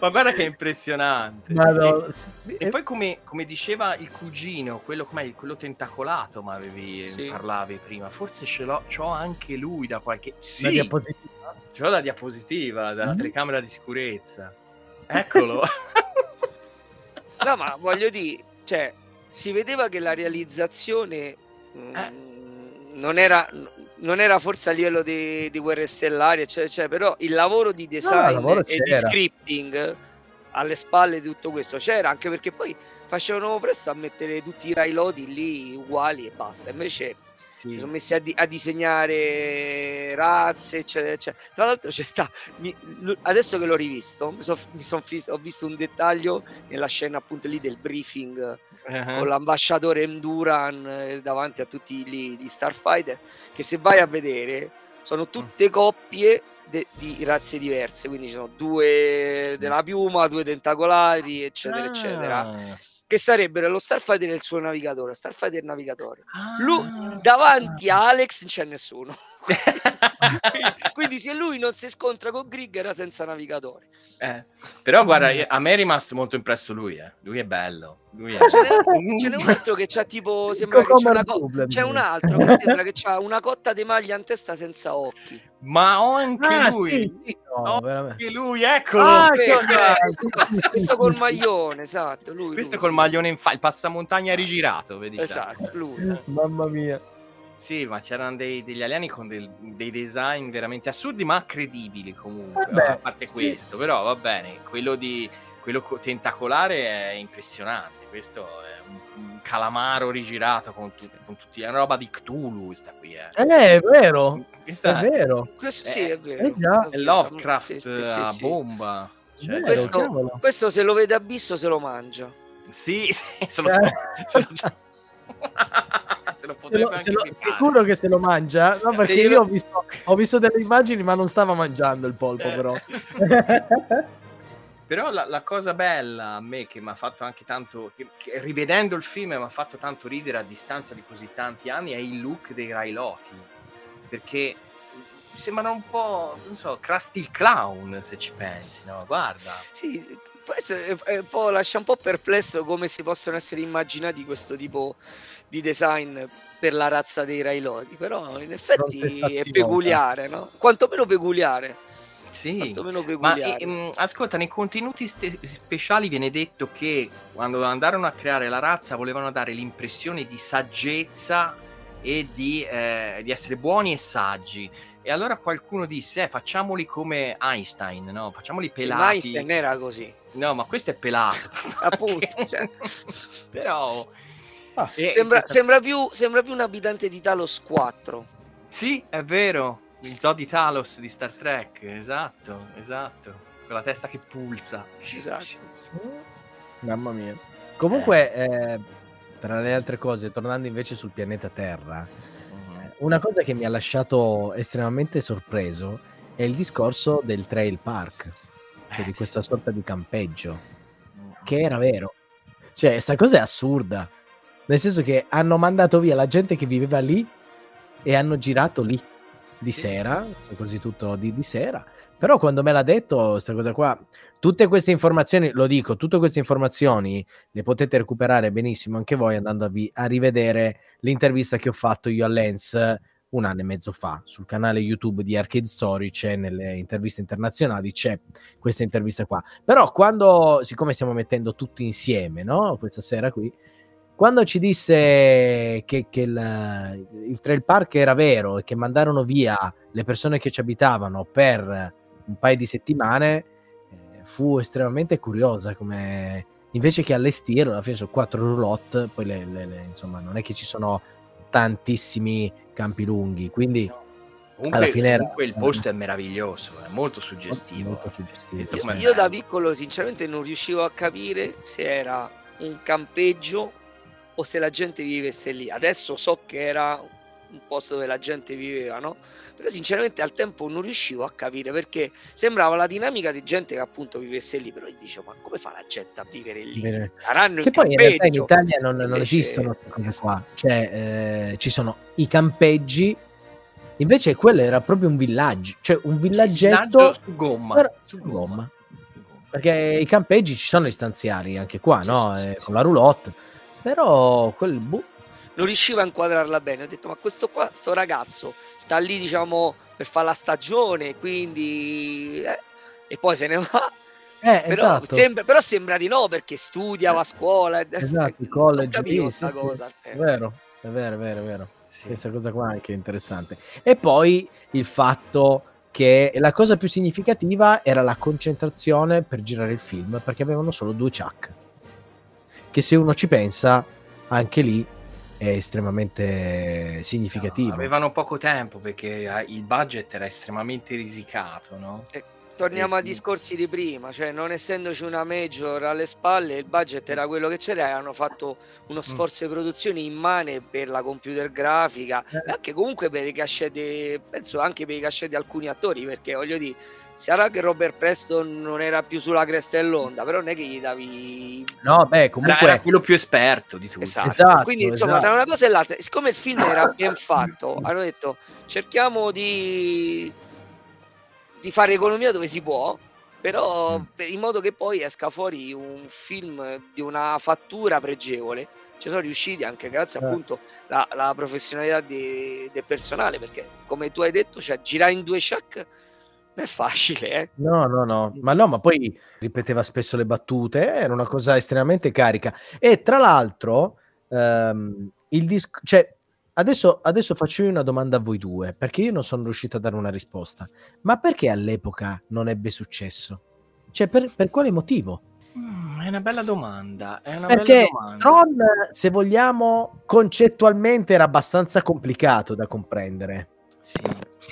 [SPEAKER 1] Ma guarda che è impressionante.
[SPEAKER 2] Madonna.
[SPEAKER 1] E, e poi come, come diceva il cugino, quello, com'è, quello tentacolato, ma avevi,
[SPEAKER 3] Sì.
[SPEAKER 1] parlavi prima, forse ce l'ho, c'ho anche lui da qualche...
[SPEAKER 2] La
[SPEAKER 1] Sì,
[SPEAKER 2] diapositiva.
[SPEAKER 1] ce l'ho la diapositiva, dalla
[SPEAKER 2] Mhm.
[SPEAKER 1] telecamera di sicurezza. Eccolo.
[SPEAKER 3] No, ma voglio dire, cioè, si vedeva che la realizzazione mm,
[SPEAKER 1] Eh.
[SPEAKER 3] non, era, non era forse a livello di, di Guerre Stellari, eccetera, eccetera, però il lavoro di design
[SPEAKER 2] lavoro
[SPEAKER 3] e di scripting alle spalle di tutto questo c'era, anche perché poi facevano presto a mettere tutti i railoti lì uguali e basta. Invece si
[SPEAKER 1] Sì.
[SPEAKER 3] sono messi a, di- a disegnare razze, eccetera, eccetera. Tra l'altro c'è sta, mi- adesso che l'ho rivisto, mi son- mi son fis- ho visto un dettaglio nella scena appunto lì del briefing
[SPEAKER 1] Uh-huh.
[SPEAKER 3] con l'ambasciatore Enduran eh, davanti a tutti gli, gli Starfighter, che se vai a vedere sono tutte coppie de- di razze diverse, quindi ci sono due della piuma, due tentacolari, eccetera, eccetera. Che sarebbero lo Starfighter e il suo navigatore, Starfighter navigatore.
[SPEAKER 1] Ah.
[SPEAKER 3] Lui, davanti a Alex non c'è nessuno. Quindi se lui non si scontra con Grig era senza navigatore.
[SPEAKER 1] Eh, Però guarda, a me è rimasto molto impresso lui, eh. Lui è bello. Lui è...
[SPEAKER 3] Ce n'è, ce n'è un altro che c'ha tipo sembra che c'è, una co- c'è un altro che sembra che c'ha una cotta di maglia in testa senza occhi.
[SPEAKER 1] Ma ho anche
[SPEAKER 2] Ah,
[SPEAKER 1] lui.
[SPEAKER 2] sì, sì, no.
[SPEAKER 1] Anche lui, eccolo.
[SPEAKER 2] Ah,
[SPEAKER 3] Questo, questo, questo col maglione, esatto. Lui,
[SPEAKER 1] Questo
[SPEAKER 3] lui,
[SPEAKER 1] col
[SPEAKER 3] sì,
[SPEAKER 1] maglione in fa, il passamontagna rigirato, vedi?
[SPEAKER 3] Esatto, lui.
[SPEAKER 2] Mamma mia.
[SPEAKER 1] Sì, ma c'erano dei- degli alieni con del- dei design veramente assurdi, ma credibili comunque.
[SPEAKER 2] Vabbè,
[SPEAKER 1] a parte
[SPEAKER 2] sì.
[SPEAKER 1] questo, però va bene. Quello, di, quello co- tentacolare è impressionante. Questo è un, un calamaro rigirato con, tu- con tutti. È una roba di Cthulhu, questa qui. Eh.
[SPEAKER 2] Eh, è vero, è
[SPEAKER 1] Questa
[SPEAKER 2] vero.
[SPEAKER 3] Questo sì,
[SPEAKER 1] Eh,
[SPEAKER 3] è vero.
[SPEAKER 2] eh già.
[SPEAKER 1] è Lovecraft
[SPEAKER 3] Sì, sì, sì,
[SPEAKER 1] a
[SPEAKER 3] sì.
[SPEAKER 1] bomba. Cioè,
[SPEAKER 2] Vero,
[SPEAKER 3] questo-. Questo se lo vede abisso se lo mangia.
[SPEAKER 1] Sì, sì, se lo,
[SPEAKER 2] Eh.
[SPEAKER 1] se lo, se lo
[SPEAKER 2] Se
[SPEAKER 1] potrebbe
[SPEAKER 2] lo-
[SPEAKER 1] anche
[SPEAKER 2] se lo- sicuro che se lo mangia? No, perché
[SPEAKER 3] io-
[SPEAKER 2] ho visto, ho visto delle immagini, ma non stava mangiando il polpo,
[SPEAKER 1] Eh,
[SPEAKER 2] però.
[SPEAKER 1] Però la, la cosa bella a me che mi ha fatto anche tanto, che, che rivedendo il film mi ha fatto tanto ridere a distanza di così tanti anni, è il look dei Railoti. Perché sembrano un po', non so, Krusty il Clown, se ci pensi, no? Guarda.
[SPEAKER 3] Sì, questo è, è un po', lascia un po' perplesso come si possono essere immaginati questo tipo di design per la razza dei Railoti, però in effetti è peculiare, no? Quantomeno peculiare,
[SPEAKER 1] Sì. Ma
[SPEAKER 3] peculiare.
[SPEAKER 1] eh, mh, ascolta, nei contenuti ste- speciali viene detto che quando andarono a creare la razza volevano dare l'impressione di saggezza e di, eh, di essere buoni e saggi. E allora qualcuno disse: eh, facciamoli come Einstein, no? Facciamoli
[SPEAKER 3] Sì,
[SPEAKER 1] pelati.
[SPEAKER 3] ma Einstein era così,
[SPEAKER 1] No, ma questo è pelato.
[SPEAKER 3] appunto. cioè,
[SPEAKER 1] Però.
[SPEAKER 2] Ah,
[SPEAKER 1] eh,
[SPEAKER 3] sembra,
[SPEAKER 1] questa-
[SPEAKER 3] sembra più, sembra più un abitante di Talos 4.
[SPEAKER 1] Sì, è vero. Il zoo di Talos di Star Trek. Esatto, esatto. Con la testa che pulsa.
[SPEAKER 3] Esatto.
[SPEAKER 2] Mamma mia. Comunque, eh, tra le altre cose, tornando invece sul pianeta Terra,
[SPEAKER 1] Mhm.
[SPEAKER 2] una cosa che mi ha lasciato estremamente sorpreso è il discorso del trail park, cioè
[SPEAKER 1] Eh,
[SPEAKER 2] di
[SPEAKER 1] sì.
[SPEAKER 2] questa sorta di campeggio, che era vero. Cioè, questa cosa è assurda. Nel senso che hanno mandato via la gente che viveva lì e hanno girato lì di sera, cioè così tutto di, di sera. Però quando me l'ha detto questa cosa qua, tutte queste informazioni, lo dico, tutte queste informazioni le potete recuperare benissimo anche voi andando a, vi- a rivedere l'intervista che ho fatto io a Lens un anno e mezzo fa sul canale YouTube di Arcade Story, c'è nelle interviste internazionali, c'è questa intervista qua. Però quando, siccome stiamo mettendo tutto insieme, no? Questa sera qui, quando ci disse che, che il, il trail park era vero e che mandarono via le persone che ci abitavano per un paio di settimane, eh, fu estremamente curiosa come invece che allestirlo, alla fine sono quattro roulotte, poi le- le- le- insomma non è che ci sono tantissimi campi lunghi, quindi
[SPEAKER 1] No. Comunque,
[SPEAKER 2] Alla fine era-
[SPEAKER 1] comunque il posto è meraviglioso, è molto suggestivo.
[SPEAKER 2] molto suggestivo.
[SPEAKER 3] Io, io da
[SPEAKER 1] bello.
[SPEAKER 3] piccolo sinceramente non riuscivo a capire se era un campeggio o se la gente vivesse lì. Adesso so che era un posto dove la gente viveva, no? Però sinceramente al tempo non riuscivo a capire perché sembrava la dinamica di gente che appunto vivesse lì, però io dicevo ma come fa la gente a vivere lì? Saranno
[SPEAKER 2] Che
[SPEAKER 3] in
[SPEAKER 2] poi in realtà in
[SPEAKER 3] campeggio.
[SPEAKER 2] Italia non, non
[SPEAKER 3] Invece-
[SPEAKER 2] esistono queste cose qua. Cioè, eh, ci sono i campeggi. Invece quello era proprio un villaggio, cioè un villaggetto
[SPEAKER 1] Villaggio su gomma.
[SPEAKER 2] però-
[SPEAKER 1] su gomma.
[SPEAKER 2] Perché i campeggi ci sono gli stanziari anche qua,
[SPEAKER 3] Sì,
[SPEAKER 2] no?
[SPEAKER 3] sì,
[SPEAKER 2] Eh,
[SPEAKER 3] sì.
[SPEAKER 2] con la roulotte. Però quel boh,
[SPEAKER 3] non riuscivo a inquadrarla bene. Ho detto, ma questo qua, sto ragazzo, sta lì, diciamo, per fare la stagione, quindi... eh, E poi se ne va.
[SPEAKER 2] eh,
[SPEAKER 3] Però,
[SPEAKER 2] esatto.
[SPEAKER 3] sembra, però sembra di no, perché studia, va a scuola.
[SPEAKER 2] Esatto, il
[SPEAKER 3] non
[SPEAKER 2] college,
[SPEAKER 3] capivo sta
[SPEAKER 2] sì, sì.
[SPEAKER 3] cosa.
[SPEAKER 2] È vero, è vero, è vero, è vero.
[SPEAKER 1] Sì.
[SPEAKER 2] Questa cosa qua anche è interessante. E poi il fatto che la cosa più significativa era la concentrazione per girare il film, perché avevano solo due chuck. Che se uno ci pensa, anche lì è estremamente significativo.
[SPEAKER 1] No, avevano poco tempo perché eh, il budget era estremamente risicato, no?
[SPEAKER 3] Eh, torniamo ai discorsi di prima, cioè non essendoci una major alle spalle, il budget era quello che c'era e hanno fatto uno sforzo di produzione immane per la computer grafica e anche comunque per i cachet, di, penso anche per i cachet di alcuni attori, perché voglio dire, sarà che Robert Preston non era più sulla cresta dell'onda, però non è che gli davi...
[SPEAKER 2] No, beh, comunque...
[SPEAKER 1] Era, era quello più esperto di tutti.
[SPEAKER 3] Esatto. esatto Quindi, insomma, esatto. tra una cosa e l'altra, siccome il film era ben fatto, hanno detto cerchiamo di di fare economia dove si può, però mm. in modo che poi esca fuori un film di una fattura pregevole. Ci sono riusciti anche grazie eh. appunto alla professionalità di, del personale, perché come tu hai detto, cioè, girare in due shack non è facile. Eh?
[SPEAKER 2] No, no, no, ma no, ma poi ripeteva spesso le battute, era una cosa estremamente carica. E tra l'altro, ehm, il disco, cioè, Adesso, adesso, faccio io una domanda a voi due, perché io non sono riuscito a dare una risposta. Ma perché all'epoca non ebbe successo? Cioè, per, per quale motivo?
[SPEAKER 1] Mm, è una bella domanda. Una
[SPEAKER 2] perché
[SPEAKER 1] bella domanda.
[SPEAKER 2] Tron, se vogliamo, concettualmente era abbastanza complicato da comprendere.
[SPEAKER 1] Sì.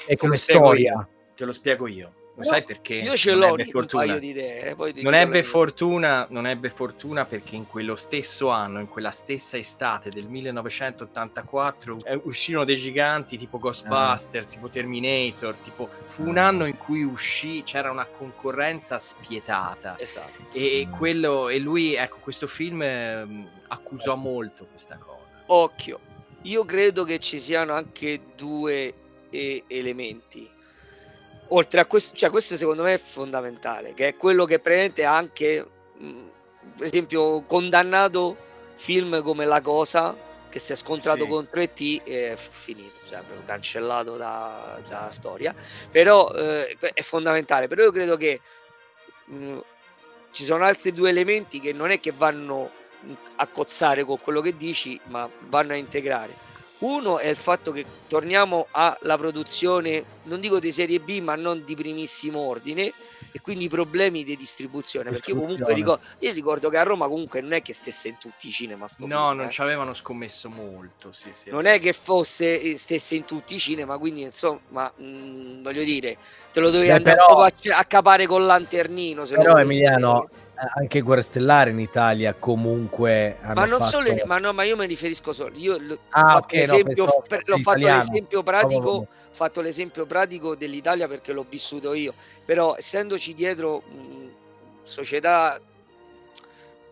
[SPEAKER 2] E come storia.
[SPEAKER 1] Te lo spiego io. Lo sai perché?
[SPEAKER 3] Io ce l'ho un paio di idee.
[SPEAKER 1] Poi non, ebbe fortuna, non ebbe fortuna perché in quello stesso anno, in quella stessa estate del 1984, eh, uscirono dei giganti tipo Ghostbusters, ah. tipo Terminator. Tipo, fu un anno in cui uscì, c'era una concorrenza spietata.
[SPEAKER 3] Esatto.
[SPEAKER 1] E, quello, e lui, ecco, questo film eh, accusò molto questa cosa.
[SPEAKER 3] Occhio, io credo che ci siano anche due eh, elementi oltre a questo, cioè questo secondo me è fondamentale, che è quello che prende anche, mh, per esempio, condannato film come La Cosa, che si è scontrato sì. con 3T e è finito, cioè proprio cancellato da, da storia, però eh, è fondamentale, però io credo che mh, ci sono altri due elementi che non è che vanno a cozzare con quello che dici, ma vanno a integrare. Uno è il fatto che torniamo alla produzione, non dico di serie B, ma non di primissimo ordine, e quindi problemi di distribuzione. Perché io comunque ricordo, io ricordo che a Roma comunque non è che stesse in tutti i cinema.
[SPEAKER 1] No,
[SPEAKER 3] film,
[SPEAKER 1] non
[SPEAKER 3] eh.
[SPEAKER 1] ci avevano scommesso molto. Sì, sì,
[SPEAKER 3] non è che fosse eh, stesse in tutti i cinema, quindi insomma, mh, mm, voglio dire, te lo dovevi Beh, andare però, a accapare con lanternino. Se
[SPEAKER 2] però Emiliano, anche Guerra Stellare in Italia comunque
[SPEAKER 3] ma non
[SPEAKER 2] fatto...
[SPEAKER 3] solo ma, no, ma io mi riferisco solo io ah, okay, esempio, no, per, l'ho fatto l'esempio pratico oh, fatto l'esempio pratico dell'Italia perché l'ho vissuto io però essendoci dietro mh, società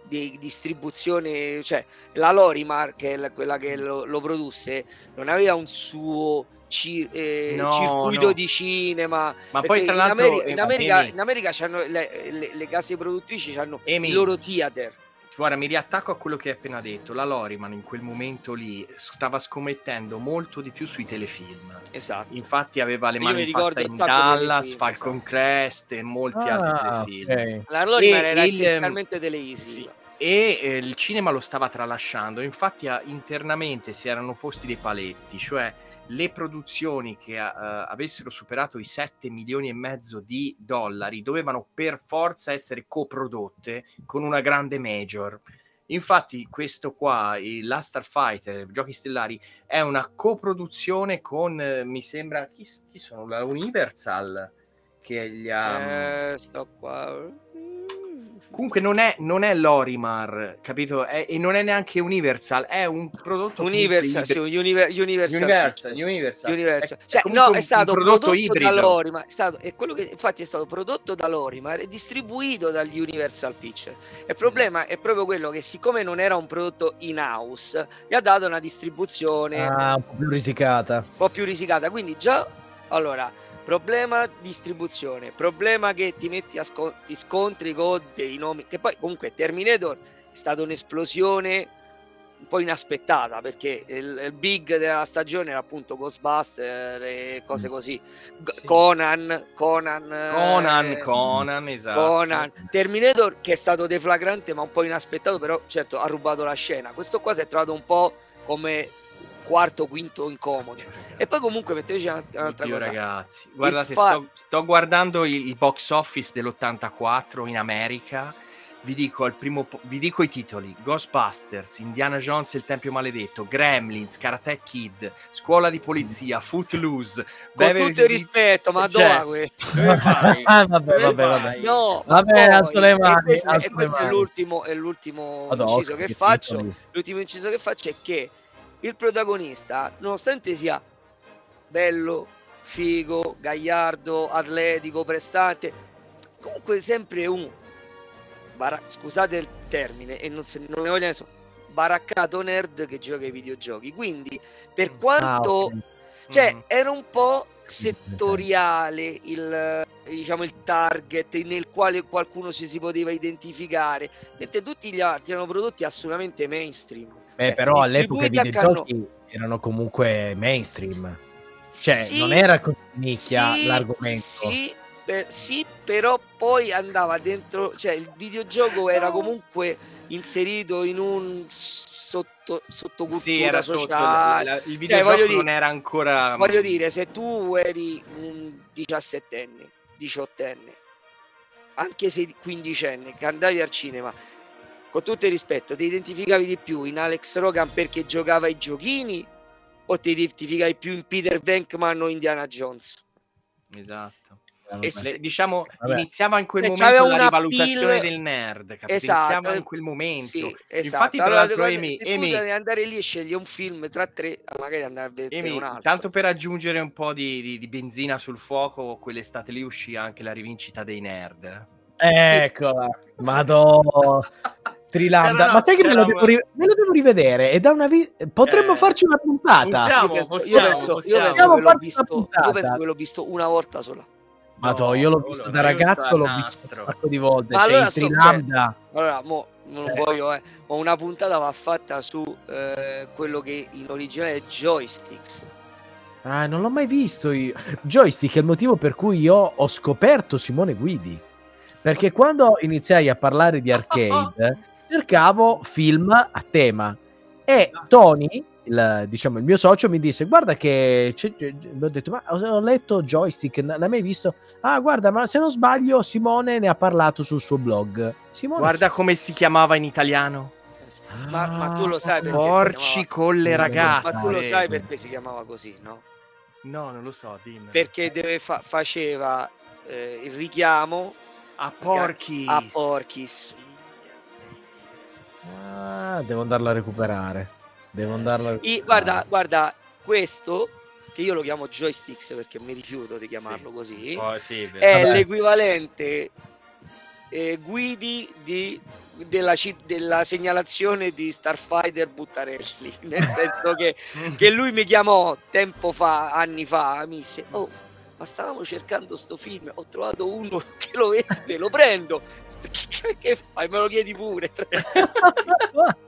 [SPEAKER 3] di distribuzione cioè la Lorimar che è quella che lo, lo produsse non aveva un suo ci, eh, no, circuito no. di cinema.
[SPEAKER 1] Ma poi tra l'altro
[SPEAKER 3] in America, in America, in America le, le, le, case produttrici hanno il loro theater.
[SPEAKER 1] Guarda, mi riattacco a quello che hai appena detto. La Loriman in quel momento lì stava scommettendo molto di più sui telefilm.
[SPEAKER 3] Esatto.
[SPEAKER 1] Infatti aveva le mani in pasta in Dallas, film, Falcon esatto. Crest e molti ah, altri telefilm.
[SPEAKER 3] Okay. La Loriman era il, essenzialmente televisiva. Sì
[SPEAKER 1] e eh, il cinema lo stava tralasciando. Infatti, a, internamente si erano posti dei paletti, cioè le produzioni che uh, avessero superato i 7 milioni e mezzo di dollari dovevano per forza essere coprodotte con una grande major. Infatti, questo qua, Last Starfighter, Giochi Stellari, è una coproduzione con, eh, mi sembra, chi, chi, sono? La Universal che gli
[SPEAKER 3] ha... Eh, sto qua
[SPEAKER 1] Comunque non è, non è Lorimar, capito? È, e non è neanche Universal, è un prodotto
[SPEAKER 3] Universal, sì, Univer-
[SPEAKER 1] Universal. Universal, Universal.
[SPEAKER 3] Universal. È, cioè, è no, è stato prodotto, prodotto da Lorimar, è, stato, è quello che infatti è stato prodotto da Lorimar e distribuito dagli Universal Pictures. Il problema esatto. è proprio quello che siccome non era un prodotto in house, gli ha dato una distribuzione
[SPEAKER 2] ah, un po' più risicata.
[SPEAKER 3] Un po' più risicata, quindi già allora problema distribuzione, problema che ti metti a sco- ti scontri con dei nomi, che poi comunque Terminator è stata un'esplosione un po' inaspettata perché il, il big della stagione era appunto Ghostbuster e cose mm. così, G- sì. Conan, Conan,
[SPEAKER 1] Conan, eh, Conan, esatto.
[SPEAKER 3] Conan, Terminator che è stato deflagrante ma un po' inaspettato, però certo ha rubato la scena. Questo qua si è trovato un po' come quarto, quinto incomodo. E poi comunque metteteci un'altra Oddio, cosa.
[SPEAKER 1] ragazzi, guardate, fa... sto, sto, guardando il, il, box office dell'84 in America vi dico, al primo vi dico i titoli: Ghostbusters, Indiana Jones e il Tempio Maledetto, Gremlins, Karate Kid, Scuola di Polizia, Footloose.
[SPEAKER 3] Con
[SPEAKER 1] Beverly
[SPEAKER 3] tutto il rispetto, ma
[SPEAKER 1] Cioè,
[SPEAKER 3] dove questo?
[SPEAKER 2] Ah, vabbè, vabbè, vabbè.
[SPEAKER 3] No,
[SPEAKER 2] Vabbè, alzo le mani,
[SPEAKER 3] E questo, e è l'ultimo, è l'ultimo
[SPEAKER 2] Madonna,
[SPEAKER 3] inciso
[SPEAKER 2] Oscar,
[SPEAKER 3] che faccio.
[SPEAKER 2] titoli.
[SPEAKER 3] L'ultimo inciso che faccio è che il protagonista, nonostante sia bello, figo, gagliardo, atletico, prestante, comunque sempre un bara- scusate il termine e non, se, non ne voglio nessuno baraccato nerd che gioca ai videogiochi. Quindi, per
[SPEAKER 1] Mm.
[SPEAKER 3] quanto
[SPEAKER 2] Ah,
[SPEAKER 3] cioè,
[SPEAKER 1] Mhm.
[SPEAKER 3] era un po' settoriale il, diciamo, il target nel quale qualcuno ci si poteva identificare, mentre tutti gli altri erano prodotti assolutamente mainstream.
[SPEAKER 2] Beh,
[SPEAKER 3] Cioè,
[SPEAKER 2] però all'epoca i
[SPEAKER 3] canno-
[SPEAKER 2] videogiochi erano comunque mainstream. Cioè,
[SPEAKER 3] Sì,
[SPEAKER 2] non era così nicchia
[SPEAKER 3] sì,
[SPEAKER 2] l'argomento.
[SPEAKER 3] Sì, per- sì, però poi andava dentro, cioè il videogioco era comunque inserito in un sotto, sottocultura
[SPEAKER 1] Sì, era sotto.
[SPEAKER 3] sociale.
[SPEAKER 1] la- il videogioco
[SPEAKER 3] voglio dire-
[SPEAKER 1] non era ancora.
[SPEAKER 3] Voglio dire, se tu eri un diciassettenne, diciottenne, anche se quindicenne, che andavi al cinema, con tutto il rispetto, ti identificavi di più in Alex Rogan perché giocava ai giochini o ti identificavi più in Peter Venkman o Indiana Jones?
[SPEAKER 1] Esatto.
[SPEAKER 3] E se-
[SPEAKER 1] diciamo,
[SPEAKER 2] Vabbè.
[SPEAKER 1] iniziava in quel
[SPEAKER 3] Eh,
[SPEAKER 1] momento la rivalutazione
[SPEAKER 3] appeal-
[SPEAKER 1] del nerd, capito?
[SPEAKER 3] Esatto.
[SPEAKER 1] Iniziava in quel momento.
[SPEAKER 3] Sì, esatto.
[SPEAKER 1] Infatti, tra
[SPEAKER 3] allora,
[SPEAKER 1] l'altro,
[SPEAKER 3] se tu
[SPEAKER 1] Amy-
[SPEAKER 3] devi andare lì e scegli un film tra tre, magari andare a vedere
[SPEAKER 1] Amy,
[SPEAKER 3] un altro.
[SPEAKER 1] tanto per aggiungere un po' di, di- di benzina sul fuoco, quell'estate lì uscì anche la rivincita dei nerd.
[SPEAKER 2] Eccola. Madonna. Trilanda. Ma sai che me lo, devo ri- me lo devo rivedere? È da una vi- Potremmo
[SPEAKER 1] Eh,
[SPEAKER 2] farci una puntata.
[SPEAKER 1] possiamo.
[SPEAKER 3] io penso,
[SPEAKER 1] possiamo,
[SPEAKER 3] io penso, che l'ho visto,
[SPEAKER 2] una puntata.
[SPEAKER 3] io penso che l'ho visto una volta sola.
[SPEAKER 2] Madonna, io l'ho
[SPEAKER 1] No,
[SPEAKER 2] visto da ragazzo, l'ho visto un sacco di volte.
[SPEAKER 3] Ma
[SPEAKER 2] Cioè,
[SPEAKER 3] allora sto-
[SPEAKER 2] Trilanda.
[SPEAKER 3] Allora, mo non
[SPEAKER 2] Eh.
[SPEAKER 3] voglio, eh, ma una puntata va fatta su eh, quello che in originale è joysticks.
[SPEAKER 2] Ah, non l'ho mai visto io. Joystick è il motivo per cui io ho scoperto Simone Guidi. Perché quando iniziai a parlare di arcade, cercavo film a tema. E
[SPEAKER 1] Esatto.
[SPEAKER 2] Tony, il, diciamo il mio socio, mi disse: Guarda, che c'è- c'è- mi ho detto, ma ho letto joystick, n- l'hai mai visto? Ah, guarda, ma se non sbaglio, Simone ne ha parlato sul suo blog. Simone,
[SPEAKER 1] Guarda come si chiamava in italiano.
[SPEAKER 3] Ma, ma tu lo sai perché
[SPEAKER 1] Porci con le ragazze.
[SPEAKER 3] Ma tu lo sai perché si chiamava così, no?
[SPEAKER 1] No, non lo so, dimmi.
[SPEAKER 3] Perché deve fa- faceva eh, il richiamo
[SPEAKER 1] A Porky.
[SPEAKER 3] a Porkis.
[SPEAKER 2] Ah, devo andarla a recuperare. Devo andarla a
[SPEAKER 3] I-
[SPEAKER 2] recuperare.
[SPEAKER 3] guarda, guarda, questo che io lo chiamo joysticks perché mi rifiuto di chiamarlo così.
[SPEAKER 1] Oh, sì,
[SPEAKER 3] è
[SPEAKER 2] Vabbè.
[SPEAKER 3] l'equivalente eh, guidi di- della, della segnalazione di Starfighter Buttarelli nel senso che, che lui mi chiamò tempo fa anni fa mi disse oh ma stavamo cercando sto film ho trovato uno che lo vede lo prendo che fai me lo chiedi pure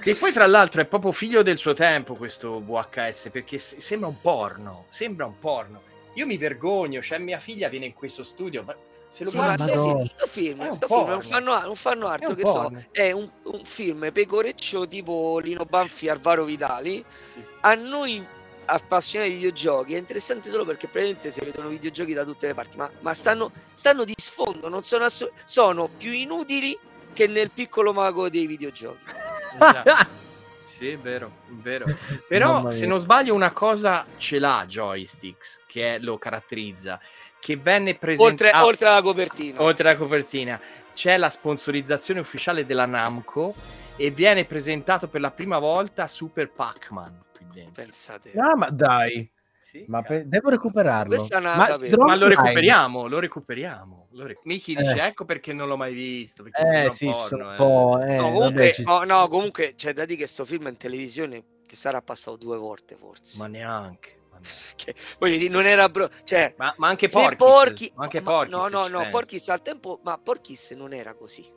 [SPEAKER 1] Che poi tra l'altro è proprio figlio del suo tempo questo VHS perché sembra un porno, sembra un porno. Io mi vergogno, cioè mia figlia viene in questo studio, ma se lo
[SPEAKER 3] Sì, ma
[SPEAKER 1] guarda
[SPEAKER 3] sto film, film, film non fanno, non fanno altro che so,
[SPEAKER 1] porno.
[SPEAKER 3] è un, un film pecoreccio tipo Lino Banfi Alvaro Vitali.
[SPEAKER 1] Sì.
[SPEAKER 3] A noi appassionati di videogiochi è interessante solo perché praticamente si vedono videogiochi da tutte le parti, ma, ma stanno, stanno di sfondo, non sono, asso- sono più inutili che nel piccolo mago dei videogiochi.
[SPEAKER 1] Esatto. Sì, è vero, è vero. Però se non sbaglio una cosa ce l'ha Joysticks che è- lo caratterizza, che venne
[SPEAKER 3] Oltre,
[SPEAKER 1] presentata
[SPEAKER 3] oltre alla copertina.
[SPEAKER 1] oltre alla copertina c'è la sponsorizzazione ufficiale della Namco e viene presentato per la prima volta Super Pac-Man dentro.
[SPEAKER 3] Pensate.
[SPEAKER 2] Ah, ma dai,
[SPEAKER 1] Sì,
[SPEAKER 2] ma
[SPEAKER 1] cazzo.
[SPEAKER 2] pe- devo recuperarlo. Ma,
[SPEAKER 1] Ma lo recuperiamo, lo recuperiamo. Lo re- Miki dice
[SPEAKER 2] Eh.
[SPEAKER 1] ecco perché non l'ho mai visto. Perché
[SPEAKER 2] Eh sì,
[SPEAKER 1] porno, eh.
[SPEAKER 2] po'. eh,
[SPEAKER 3] No,
[SPEAKER 2] vabbè,
[SPEAKER 3] comunque,
[SPEAKER 2] ci-
[SPEAKER 3] no, no, comunque c'è da dire che sto film in televisione che sarà passato due volte forse.
[SPEAKER 1] Ma neanche. ma neanche.
[SPEAKER 3] Che, voglio dire, non era bro... cioè,
[SPEAKER 1] Ma, ma anche Porky's.
[SPEAKER 3] Porky,
[SPEAKER 1] ma anche
[SPEAKER 3] ma-
[SPEAKER 1] Porky's,
[SPEAKER 3] no, no, no,
[SPEAKER 1] pensi.
[SPEAKER 3] Al tempo, ma Porky's non era così.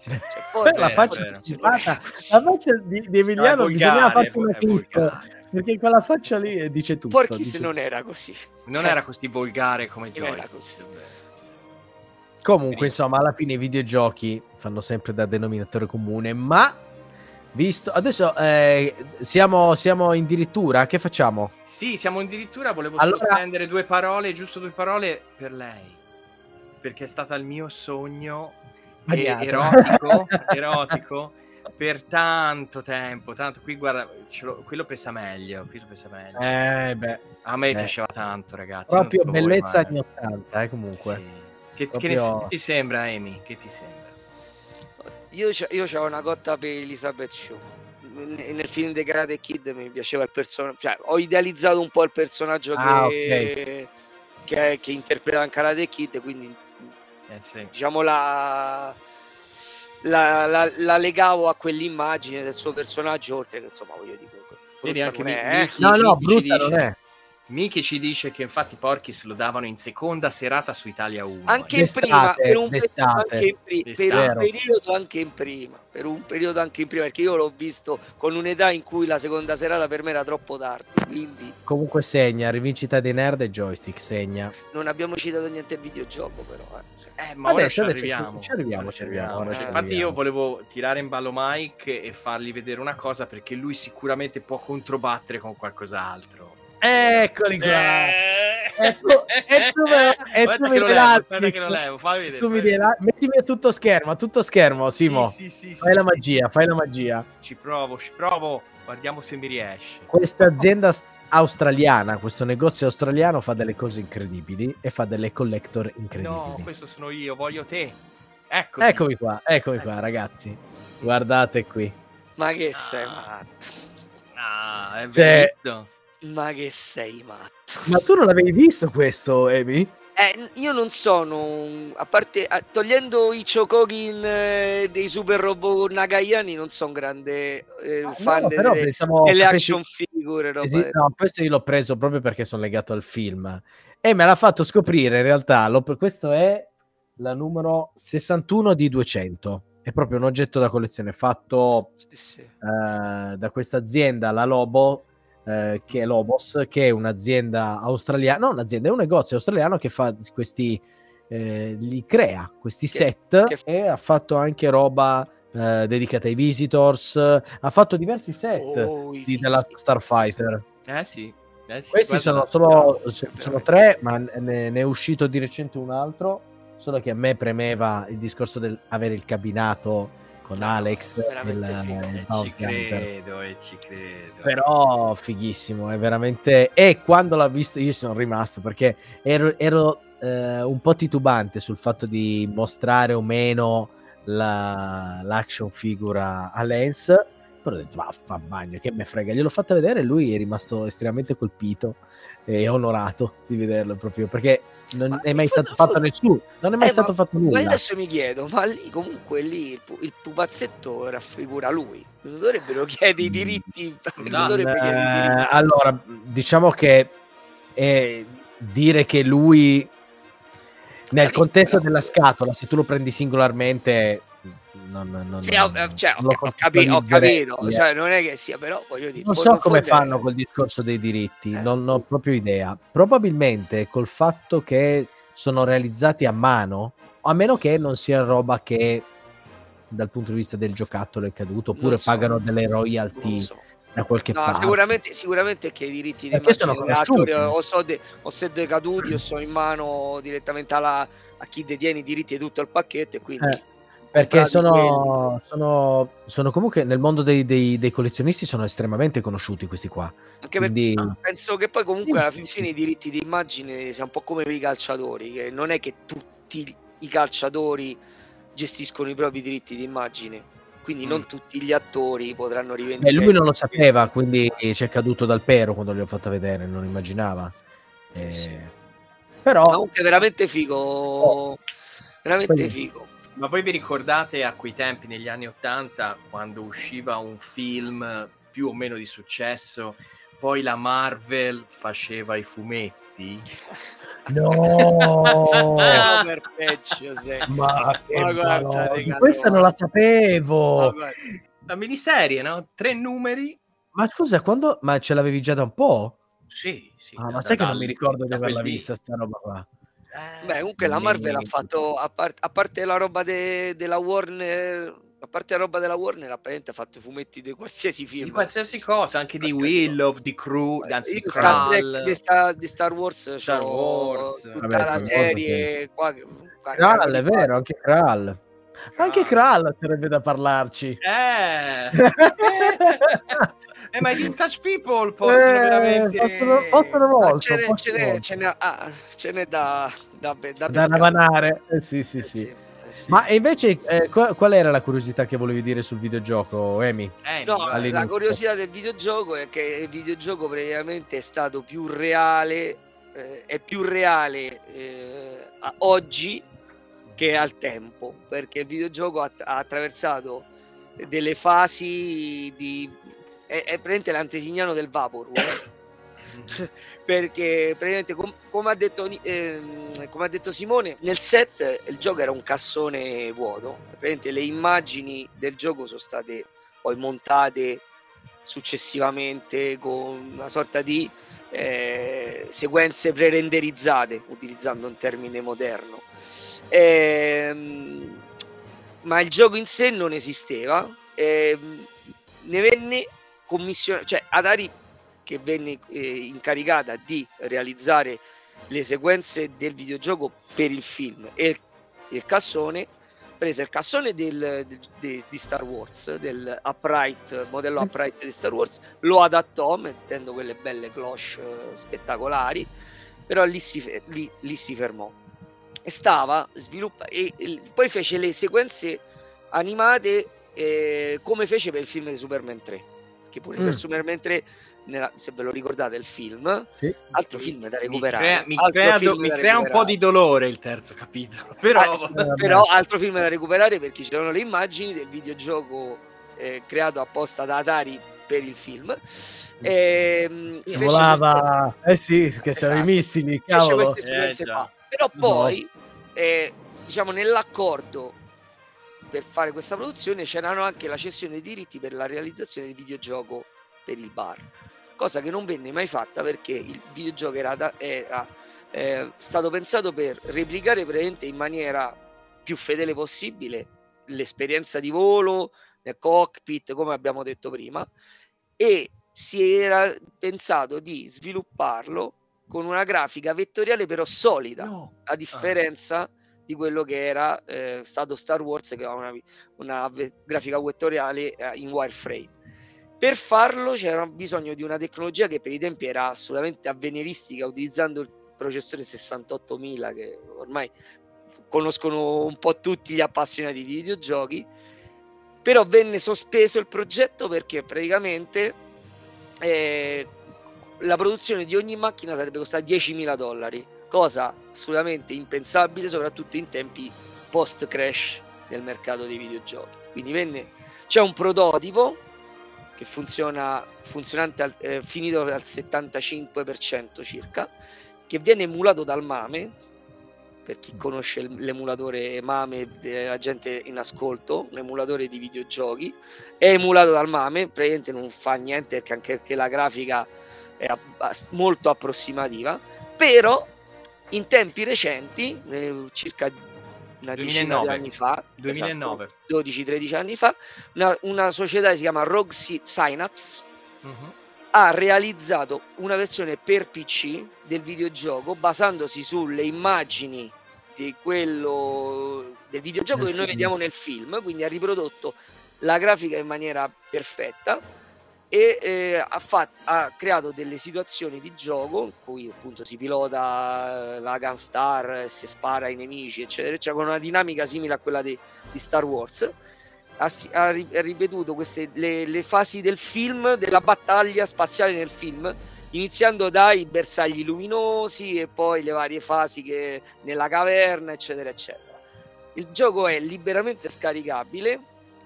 [SPEAKER 3] Cioè, Porky-
[SPEAKER 2] la faccia
[SPEAKER 3] così.
[SPEAKER 2] la faccia di, di Emiliano
[SPEAKER 1] No, è
[SPEAKER 2] bisognava farci una clip perché quella faccia lì eh, dice tutto.
[SPEAKER 3] Porky's
[SPEAKER 2] dice
[SPEAKER 3] non era così.
[SPEAKER 1] Non
[SPEAKER 3] Cioè,
[SPEAKER 1] era così volgare come
[SPEAKER 3] così.
[SPEAKER 2] Comunque, insomma, alla fine i videogiochi fanno sempre da denominatore comune, ma visto adesso eh, siamo, siamo in dirittura, che facciamo?
[SPEAKER 1] Sì, siamo addirittura, volevo solo
[SPEAKER 2] Allora-
[SPEAKER 1] spendere due parole, giusto due parole per lei. Perché è stata il mio sogno. Erotico, erotico per tanto tempo, tanto qui guarda, ce l'ho- quello pesa meglio, quello pesa meglio.
[SPEAKER 2] Eh, beh,
[SPEAKER 1] A me
[SPEAKER 2] eh.
[SPEAKER 1] piaceva tanto, ragazzi.
[SPEAKER 2] proprio
[SPEAKER 1] so voi,
[SPEAKER 2] bellezza
[SPEAKER 1] ma-
[SPEAKER 2] anni 80, eh, comunque.
[SPEAKER 1] Sì. Che, che ne-
[SPEAKER 2] Proprio-
[SPEAKER 1] che ti sembra, Amy? Che ti sembra?
[SPEAKER 3] Io, c'ho una cotta per Elizabeth Shue. Nel, nel film The Karate Kid mi piaceva il personaggio, cioè ho idealizzato un po' il personaggio
[SPEAKER 2] Ah,
[SPEAKER 3] che, che, che interpreta in Karate Kid, quindi
[SPEAKER 1] Eh, sì.
[SPEAKER 3] diciamo la, la, la- la legavo a quell'immagine del suo personaggio, oltre che insomma voglio dire,
[SPEAKER 1] Vedi anche Mi-
[SPEAKER 3] è, eh.
[SPEAKER 1] Miki-
[SPEAKER 2] No, no,
[SPEAKER 1] Miki ci
[SPEAKER 2] brutta non
[SPEAKER 1] dice-
[SPEAKER 2] è.
[SPEAKER 1] Miki ci dice che infatti Porkis lo davano in seconda serata su Italia 1.
[SPEAKER 3] anche in prima per un, anche in pri- per un periodo anche in prima per un periodo anche in prima perché io l'ho visto con un'età in cui la seconda serata per me era troppo tardi quindi
[SPEAKER 2] Comunque segna, rivincita dei nerd e joystick segna.
[SPEAKER 3] non abbiamo citato niente videogioco però eh.
[SPEAKER 1] Eh, ma ora
[SPEAKER 2] Adesso-
[SPEAKER 1] ci
[SPEAKER 2] adesso
[SPEAKER 1] arriviamo.
[SPEAKER 2] ci arriviamo, ci arriviamo,
[SPEAKER 3] ci
[SPEAKER 1] Infatti
[SPEAKER 2] arriviamo.
[SPEAKER 1] io volevo tirare in ballo Mike e fargli vedere una cosa perché lui sicuramente può controbattere con qualcos'altro.
[SPEAKER 2] Eccoli qua.
[SPEAKER 1] Eh.
[SPEAKER 2] E tu, e tu, e tu
[SPEAKER 1] che
[SPEAKER 2] mi
[SPEAKER 1] vedere.
[SPEAKER 2] Tu mi
[SPEAKER 1] vedere.
[SPEAKER 2] mettimi a tutto schermo, a tutto schermo, Simo.
[SPEAKER 1] Sì, sì, sì,
[SPEAKER 2] fai
[SPEAKER 1] sì,
[SPEAKER 2] la
[SPEAKER 1] sì.
[SPEAKER 2] magia, fai la magia.
[SPEAKER 1] Ci provo, ci provo. Guardiamo se mi riesce.
[SPEAKER 2] Questa azienda s- australiana, questo negozio australiano fa delle cose incredibili e fa delle collector incredibili.
[SPEAKER 1] No, questo sono io, voglio te. Ecco.
[SPEAKER 2] Eccomi qua, eccomi qua, ragazzi. Guardate qui.
[SPEAKER 3] ma che sei
[SPEAKER 1] Ah.
[SPEAKER 3] matto
[SPEAKER 1] Ah, è
[SPEAKER 2] Cioè-
[SPEAKER 1] bello.
[SPEAKER 3] ma che sei matto
[SPEAKER 2] Ma tu non l'avevi visto questo, Emi?
[SPEAKER 3] Eh, io non sono, a parte a- togliendo i Chokokin eh, dei super robot nagayani, non sono grande eh, fan
[SPEAKER 2] No,
[SPEAKER 3] de-
[SPEAKER 2] però
[SPEAKER 3] de-
[SPEAKER 2] pensavo
[SPEAKER 3] delle action figure. Roba
[SPEAKER 2] Esi- no, questo io l'ho preso proprio perché sono legato al film. E me l'ha fatto scoprire in realtà. l'ho- questo è la numero 61 di 200. È proprio un oggetto da collezione fatto
[SPEAKER 3] Sì, sì.
[SPEAKER 2] eh, da questa azienda, la Lobo, eh, che è Lobos, che è un'azienda australiana, no, un'azienda, è un negozio australiano che fa questi, eh, li crea questi
[SPEAKER 3] Che-
[SPEAKER 2] set
[SPEAKER 3] che-
[SPEAKER 2] e ha fatto anche roba eh, dedicata ai visitors, ha fatto diversi set
[SPEAKER 3] Oh,
[SPEAKER 2] di The Last
[SPEAKER 3] fisici.
[SPEAKER 1] Eh
[SPEAKER 2] Starfighter.
[SPEAKER 1] sì. Eh sì,
[SPEAKER 2] Questi sono
[SPEAKER 1] no,
[SPEAKER 2] solo
[SPEAKER 3] no,
[SPEAKER 2] sono
[SPEAKER 3] veramente.
[SPEAKER 2] tre, ma ne, ne è uscito di recente un altro. Solo che a me premeva il discorso del avere il cabinato con
[SPEAKER 3] No,
[SPEAKER 2] Alex. il-
[SPEAKER 3] figo.
[SPEAKER 2] il
[SPEAKER 1] Eh, ci credo, e ci credo.
[SPEAKER 2] Però fighissimo, è veramente. E quando l'ho visto, io sono rimasto perché ero, ero, eh, un po' titubante sul fatto di mostrare o meno la- l'action figura a Lens. Però ho detto, ma fa bagno, che me frega. Gliel'ho fatta vedere e lui è rimasto estremamente colpito e onorato di vederlo proprio perché non
[SPEAKER 3] Ma
[SPEAKER 2] è mai stato fatto nessuno. Non è mai
[SPEAKER 3] Eh,
[SPEAKER 2] stato
[SPEAKER 3] ma-
[SPEAKER 2] fatto nulla.
[SPEAKER 3] adesso mi chiedo, ma lì comunque lì il, il pupazzetto raffigura lui. Non dovrebbero chiedere i
[SPEAKER 2] Mm.
[SPEAKER 3] diritti.
[SPEAKER 1] Esatto.
[SPEAKER 3] dovrebbe chiedere i diritti.
[SPEAKER 2] allora, diciamo che eh, dire che lui nel contesto della scatola, se tu lo prendi singolarmente, non, non,
[SPEAKER 3] Sì,
[SPEAKER 2] non-
[SPEAKER 3] ho, cioè,
[SPEAKER 2] non lo
[SPEAKER 3] ho, capi- ho capito,
[SPEAKER 2] eh.
[SPEAKER 3] cioè, non è che sia, però voglio dire.
[SPEAKER 2] Non so come
[SPEAKER 3] fondere-
[SPEAKER 2] fanno col discorso dei diritti,
[SPEAKER 3] Eh.
[SPEAKER 2] non ho proprio idea. Probabilmente col fatto che sono realizzati a mano, a meno che non sia roba che dal punto di vista del giocattolo è caduto, oppure
[SPEAKER 3] Non so.
[SPEAKER 2] pagano delle
[SPEAKER 3] Non
[SPEAKER 2] royalty
[SPEAKER 3] so.
[SPEAKER 2] da qualche
[SPEAKER 3] No,
[SPEAKER 2] parte.
[SPEAKER 3] sicuramente, sicuramente che i diritti di attori
[SPEAKER 2] conosciuti.
[SPEAKER 3] o, so de- o se decaduti o sono in mano direttamente alla- a chi detiene i diritti di tutto il pacchetto e quindi
[SPEAKER 2] Eh, perché sono, sono, sono comunque nel mondo dei, dei- dei collezionisti sono estremamente conosciuti questi qua.
[SPEAKER 3] anche perché
[SPEAKER 2] Quindi
[SPEAKER 1] Ah.
[SPEAKER 3] penso che poi comunque
[SPEAKER 2] Sì,
[SPEAKER 3] alla fin
[SPEAKER 2] sì.
[SPEAKER 3] fine i diritti di immagine sia un po' come per i calciatori, che non è che tutti i calciatori gestiscono i propri diritti di immagine. Quindi non
[SPEAKER 1] Mm.
[SPEAKER 3] tutti gli attori potranno
[SPEAKER 2] beh,
[SPEAKER 3] rivendicare.
[SPEAKER 2] lui non lo sapeva, quindi ci è caduto dal pero quando gli ho fatto vedere, non immaginava.
[SPEAKER 3] Sì,
[SPEAKER 2] Eh,
[SPEAKER 3] sì.
[SPEAKER 2] Però
[SPEAKER 3] Comunque veramente figo. Veramente
[SPEAKER 2] Quello-
[SPEAKER 3] figo.
[SPEAKER 1] Ma voi vi ricordate a quei tempi, negli anni Ottanta, quando usciva un film più o meno di successo, poi la Marvel faceva i fumetti?
[SPEAKER 2] no,
[SPEAKER 3] peggio,
[SPEAKER 2] ma
[SPEAKER 3] Ma guarda, raga,
[SPEAKER 2] questa
[SPEAKER 3] no.
[SPEAKER 2] non la sapevo.
[SPEAKER 1] La miniserie, no? Tre numeri.
[SPEAKER 2] Ma scusa, quando ma ce l'avevi già da un po'?
[SPEAKER 1] Sì, sì.
[SPEAKER 2] Ah, ma sai che non mi ricordo di averla vista sta roba qua.
[SPEAKER 1] Eh,
[SPEAKER 3] Beh, comunque la Marvel ha fatto, a, par- a parte la roba de- della Warner, a parte la roba della Warner, apparentemente ha fatto i fumetti di qualsiasi
[SPEAKER 1] di
[SPEAKER 3] film.
[SPEAKER 1] qualsiasi cosa, anche di
[SPEAKER 3] Qualsiasi
[SPEAKER 1] Willow, di Crew, anzi
[SPEAKER 3] Io
[SPEAKER 1] di
[SPEAKER 3] Star Trek, di, Star, di Star Wars,
[SPEAKER 1] Star Wars.
[SPEAKER 3] tutta
[SPEAKER 2] Vabbè,
[SPEAKER 3] la serie che- qua
[SPEAKER 2] Kral, è vero, anche Kral. Anche Kral sarebbe da parlarci.
[SPEAKER 1] Eh. eh, ma i vintage people possono
[SPEAKER 2] Eh,
[SPEAKER 1] veramente...
[SPEAKER 2] possono, molto.
[SPEAKER 3] ce n'è,
[SPEAKER 2] possono
[SPEAKER 3] ce n'è- ce n'è- ah, ce n'è da, da, da,
[SPEAKER 2] da ravanare. Eh, sì, sì,
[SPEAKER 3] Eh
[SPEAKER 2] sì.
[SPEAKER 3] eh sì.
[SPEAKER 2] Ma invece, eh, qual, qual era la curiosità che volevi dire sul videogioco, Emi?
[SPEAKER 1] Eh,
[SPEAKER 3] No, la curiosità del videogioco è che il videogioco praticamente è stato più reale, eh, è più reale eh, a- oggi che al tempo, perché il videogioco ha, ha attraversato delle fasi di... è, è praticamente l'antesignano del Vaporware. perché praticamente com- come, ha detto, ehm, come ha detto Simone nel set il gioco era un cassone vuoto. Praticamente le immagini del gioco sono state poi montate successivamente con una sorta di eh, sequenze pre-renderizzate utilizzando un termine moderno. Ehm, ma il gioco in sé non esisteva. Ehm, ne venne commissionato cioè Atari che venne eh, incaricata di realizzare le sequenze del videogioco per il film. E il, il cassone prese il cassone del, de- de- di Star Wars del upright modello
[SPEAKER 2] Mm.
[SPEAKER 3] upright di Star Wars lo adattò mettendo quelle belle cloche eh, spettacolari però lì si, lì- lì si fermò. E stava sviluppando e, e poi fece le sequenze animate eh, come fece per il film di Superman 3 che pure
[SPEAKER 2] Mm.
[SPEAKER 3] per Superman 3 nella- se ve lo ricordate il film
[SPEAKER 2] Sì.
[SPEAKER 3] altro film da
[SPEAKER 1] Mi
[SPEAKER 3] recuperare
[SPEAKER 1] crea, mi crea do- mi crea un po' di dolore il terzo capitolo. Però...
[SPEAKER 3] Ah, sì, però altro film da recuperare perché c'erano le immagini del videogioco eh, creato apposta da Atari per il film Ehm, fece queste-
[SPEAKER 2] Volava, eh sì, che c'erano i
[SPEAKER 3] Esatto.
[SPEAKER 2] missili,
[SPEAKER 3] fece
[SPEAKER 2] cavolo.
[SPEAKER 1] Eh.
[SPEAKER 3] Però poi, eh, diciamo, nell'accordo per fare questa produzione c'erano anche la cessione dei diritti per la realizzazione del videogioco per il bar, cosa che non venne mai fatta perché il videogioco era, da- era, eh, stato pensato per replicare praticamente in maniera più fedele possibile l'esperienza di volo nel cockpit, come abbiamo detto prima, e si era pensato di svilupparlo con una grafica vettoriale però solida,
[SPEAKER 1] No.
[SPEAKER 3] a differenza di quello che era eh, stato Star Wars che aveva una, una grafica vettoriale eh, in wireframe. Per farlo c'era bisogno di una tecnologia che per i tempi era assolutamente avveniristica, utilizzando il processore 68000 che ormai conoscono un po' tutti gli appassionati di videogiochi, però venne sospeso il progetto perché praticamente eh, la produzione di ogni macchina sarebbe costata 10.000 dollari, cosa assolutamente impensabile, soprattutto in tempi post crash del mercato dei videogiochi. Quindi venne, c'è un prototipo che funziona funzionante al- eh, finito al 75% circa, che viene emulato dal MAME. Per chi conosce il- l'emulatore MAME, eh, la gente in ascolto, un emulatore di videogiochi, è emulato dal MAME, praticamente non fa niente perché anche perché la grafica è molto approssimativa, però in tempi recenti, eh, circa una decina
[SPEAKER 1] 2009.
[SPEAKER 3] di anni fa,
[SPEAKER 1] 2009.
[SPEAKER 3] esatto, 12-13 anni fa, una, una società che si chiama Rogue Sy- Synapse
[SPEAKER 1] Mhm.
[SPEAKER 3] ha realizzato una versione per PC del videogioco basandosi sulle immagini di quello del videogioco
[SPEAKER 2] Del
[SPEAKER 3] che noi
[SPEAKER 2] film.
[SPEAKER 3] vediamo nel film, quindi ha riprodotto la grafica in maniera perfetta e eh, ha, fat- ha creato delle situazioni di gioco in cui appunto si pilota eh, la Gunstar, si spara ai nemici, eccetera, eccetera, con una dinamica simile a quella di, di Star Wars. Ha, ha ri- ha ripetuto queste, le, le fasi del film, della battaglia spaziale nel film, iniziando dai bersagli luminosi e poi le varie fasi che nella caverna, eccetera, eccetera. Il gioco è liberamente scaricabile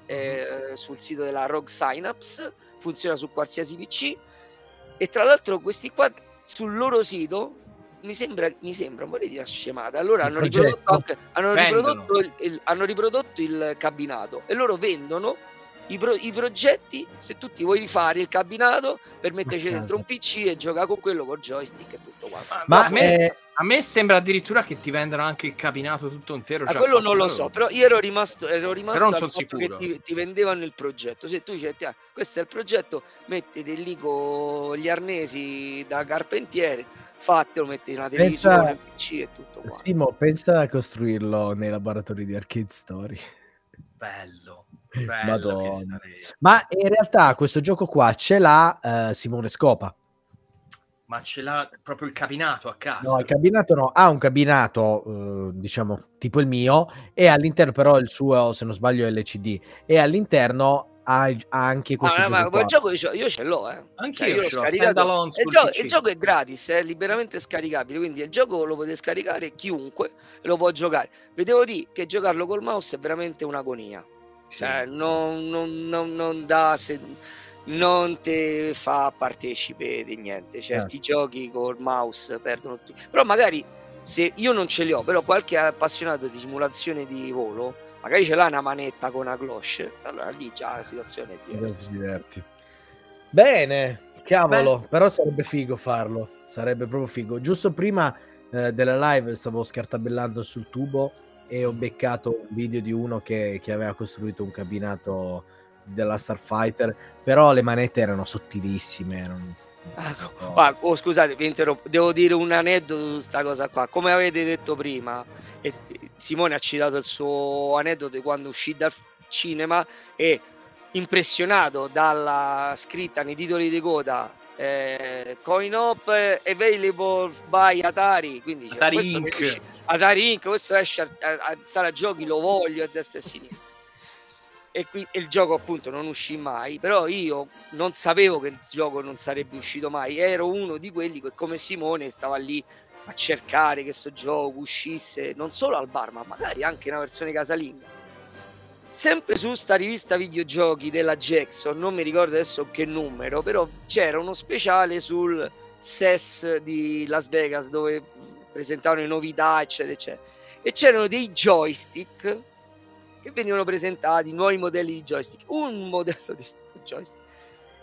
[SPEAKER 3] eh, sul sito della Rogue Synapse, funziona su qualsiasi PC e tra l'altro questi qua sul loro sito mi sembra, mi sembra, vorrei dire una scemata. Allora hanno riprodotto, anche, hanno, riprodotto il, il- hanno riprodotto il cabinato e loro vendono i, pro- i progetti se tu ti vuoi rifare il cabinato per metterci dentro un PC e giocare con quello con joystick e tutto quanto.
[SPEAKER 2] Ma
[SPEAKER 1] a, me,
[SPEAKER 2] eh,
[SPEAKER 1] a me sembra addirittura che ti vendano anche il cabinato tutto intero.
[SPEAKER 3] Ma
[SPEAKER 1] già
[SPEAKER 3] quello non lo so, però io ero rimasto, ero rimasto al
[SPEAKER 1] sono
[SPEAKER 3] fatto
[SPEAKER 1] sicuro.
[SPEAKER 3] che ti, ti vendevano il progetto. Se tu dici, "Ah, questo è il progetto, mettete lì con gli arnesi da carpentiere, fatelo, metti una
[SPEAKER 2] Pensa-
[SPEAKER 3] televisione, un PC e tutto qua.
[SPEAKER 2] Simo, pensa a costruirlo nei laboratori di Arcade Story.
[SPEAKER 1] bello.
[SPEAKER 2] Madonna. Ma in realtà questo gioco qua ce l'ha eh, Simone Scopa.
[SPEAKER 1] Ma ce l'ha proprio il cabinato a casa?
[SPEAKER 2] No, il cabinato no, ha un cabinato, eh, diciamo, tipo il mio, e all'interno però il suo, se non sbaglio, è LCD, e all'interno ha, ha anche questo
[SPEAKER 3] Ah,
[SPEAKER 2] gioco
[SPEAKER 3] ma quel gioco io, io ce l'ho, eh.
[SPEAKER 1] Anche
[SPEAKER 3] Cioè,
[SPEAKER 1] io
[SPEAKER 3] l'ho
[SPEAKER 1] ce l'ho,
[SPEAKER 3] scaricato. il, gioco, il gioco è gratis, è liberamente scaricabile, quindi il gioco lo potete scaricare chiunque e lo può giocare. Vedevo di che giocarlo col mouse è veramente un'agonia. Cioè, non, non, non, non dà se- non ti fa partecipe di niente. Certi giochi col mouse perdono tutti. Però magari se io non ce li ho, però qualche appassionato di simulazione di volo, magari ce l'ha una manetta con una cloche, allora lì già la situazione è diversa.
[SPEAKER 2] diverti. Bene, cavolo, però sarebbe figo farlo, sarebbe proprio figo. Giusto prima eh, della live stavo scartabellando sul tubo e ho beccato un video di uno che, che aveva costruito un cabinato della Starfighter, però le manette erano sottilissime. erano-
[SPEAKER 3] Ah, oh, scusate, vi interrompo. Devo dire un aneddoto su questa cosa qua. Come avete detto prima, e Simone ha citato il suo aneddoto di quando uscì dal cinema e impressionato dalla scritta nei titoli di coda eh, Coin eh, Available by Atari quindi cioè,
[SPEAKER 1] Atari Inc.
[SPEAKER 3] esce- Atari Inc. questo esce a, a, a sala giochi lo voglio a destra e a sinistra e, qui, e il gioco appunto non uscì mai però io non sapevo che il gioco non sarebbe uscito mai ero uno di quelli che come Simone stava lì a cercare che sto gioco uscisse non solo al bar ma magari anche in una versione casalinga sempre su sta rivista videogiochi della Jackson non mi ricordo adesso che numero però c'era uno speciale sul SES di Las Vegas dove presentavano le novità eccetera eccetera. E c'erano dei joystick che venivano presentati nuovi modelli di joystick. Un modello di joystick.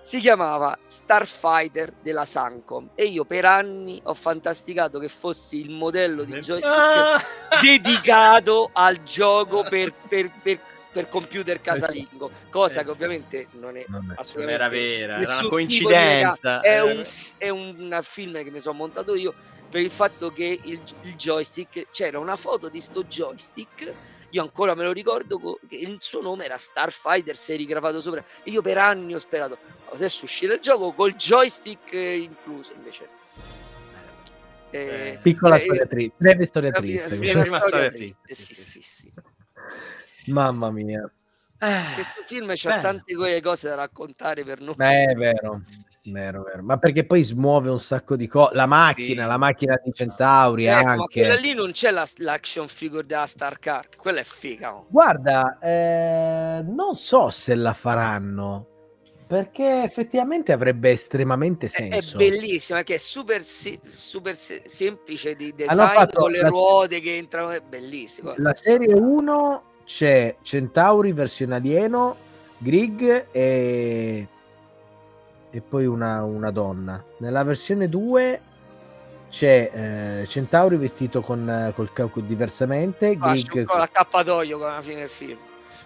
[SPEAKER 3] Si chiamava Starfighter della Sancom. E io per anni ho fantasticato che fossi il modello di joystick
[SPEAKER 1] Ah!
[SPEAKER 3] dedicato al gioco per, per- per- per computer casalingo, cosa
[SPEAKER 1] Eh
[SPEAKER 3] che
[SPEAKER 1] sì.
[SPEAKER 3] ovviamente non è
[SPEAKER 2] Non
[SPEAKER 1] Non
[SPEAKER 3] assolutamente
[SPEAKER 1] era vera, era una coincidenza.
[SPEAKER 3] È
[SPEAKER 1] eh.
[SPEAKER 3] un, è un film che mi sono montato io per il fatto che il, il joystick c'era una foto di sto joystick. Io ancora me lo ricordo co- che il suo nome era Starfighter serigraffato sopra. E io per anni ho sperato adesso uscire il gioco col joystick eh, incluso invece. Eh,
[SPEAKER 2] Piccola
[SPEAKER 3] eh,
[SPEAKER 2] storia triste, breve storia
[SPEAKER 3] eh,
[SPEAKER 2] triste.
[SPEAKER 3] sì,
[SPEAKER 1] Sì,
[SPEAKER 3] una
[SPEAKER 1] prima
[SPEAKER 3] storia triste, sì,
[SPEAKER 1] sì,
[SPEAKER 3] sì.
[SPEAKER 2] Mamma mia.
[SPEAKER 1] Eh,
[SPEAKER 3] Questo film c'ha
[SPEAKER 1] bello.
[SPEAKER 3] tante cose da raccontare per noi.
[SPEAKER 2] Beh, è vero, vero, vero. Ma perché poi smuove un sacco di cose. La macchina,
[SPEAKER 1] Sì.
[SPEAKER 2] la macchina di Centauri
[SPEAKER 3] ma
[SPEAKER 2] anche.
[SPEAKER 3] quella lì non c'è la- l'action figure della Star Car, quella è figa. oh.
[SPEAKER 2] Guarda, eh, non so se la faranno perché effettivamente avrebbe estremamente
[SPEAKER 3] È, è
[SPEAKER 2] senso.
[SPEAKER 3] bellissima perché è super, si- super se- semplice di
[SPEAKER 2] Hanno
[SPEAKER 3] design
[SPEAKER 2] fatto
[SPEAKER 3] con le
[SPEAKER 2] la-
[SPEAKER 3] ruote che entrano, è bellissimo.
[SPEAKER 2] La serie 1 c'è Centauri versione alieno, Grig e, e poi una, una donna. Nella versione 2 c'è eh, Centauri vestito con, eh, col capo diversamente,
[SPEAKER 3] Ah,
[SPEAKER 2] Grig
[SPEAKER 3] c'è un po' l'accappatoio con la fine del film.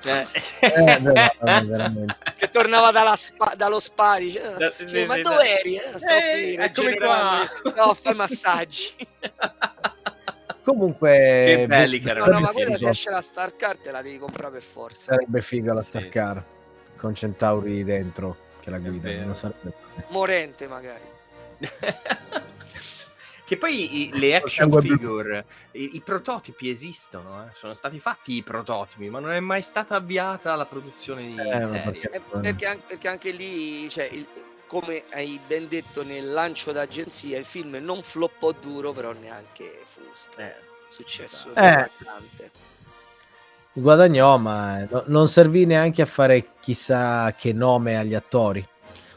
[SPEAKER 1] eh.
[SPEAKER 2] Eh, veramente, veramente.
[SPEAKER 3] Che tornava dalla spa- dallo spa, dice, "Ah,
[SPEAKER 1] Da-
[SPEAKER 3] sì,
[SPEAKER 1] sì,
[SPEAKER 3] ma
[SPEAKER 1] sì,
[SPEAKER 3] dove eri? Eh, qui,
[SPEAKER 1] eccomi qua.
[SPEAKER 3] No, fai massaggi.
[SPEAKER 2] Comunque,
[SPEAKER 1] Che belli
[SPEAKER 2] boh,
[SPEAKER 1] che
[SPEAKER 3] No,
[SPEAKER 1] erano
[SPEAKER 3] no, ma quella se esce la Star Card te la devi comprare per forza.
[SPEAKER 2] Sarebbe figa la
[SPEAKER 1] Sì,
[SPEAKER 2] Star
[SPEAKER 1] sì.
[SPEAKER 2] Car con Centauri dentro che la. Non sarebbe...
[SPEAKER 3] Morente magari.
[SPEAKER 1] che poi i- le action figure, i, i prototipi esistono, eh. sono stati fatti i prototipi, ma non è mai stata avviata la produzione di
[SPEAKER 2] Eh,
[SPEAKER 1] serie.
[SPEAKER 2] perché-
[SPEAKER 3] Eh, perché, anche, perché anche lì, cioè, il- come hai ben detto nel lancio d'agenzia, il film non floppò duro, però neanche fu
[SPEAKER 1] Eh,
[SPEAKER 3] successo.
[SPEAKER 2] Eh.
[SPEAKER 3] devastante.
[SPEAKER 2] Guadagnò, ma no- non servì neanche a fare chissà che nome agli attori.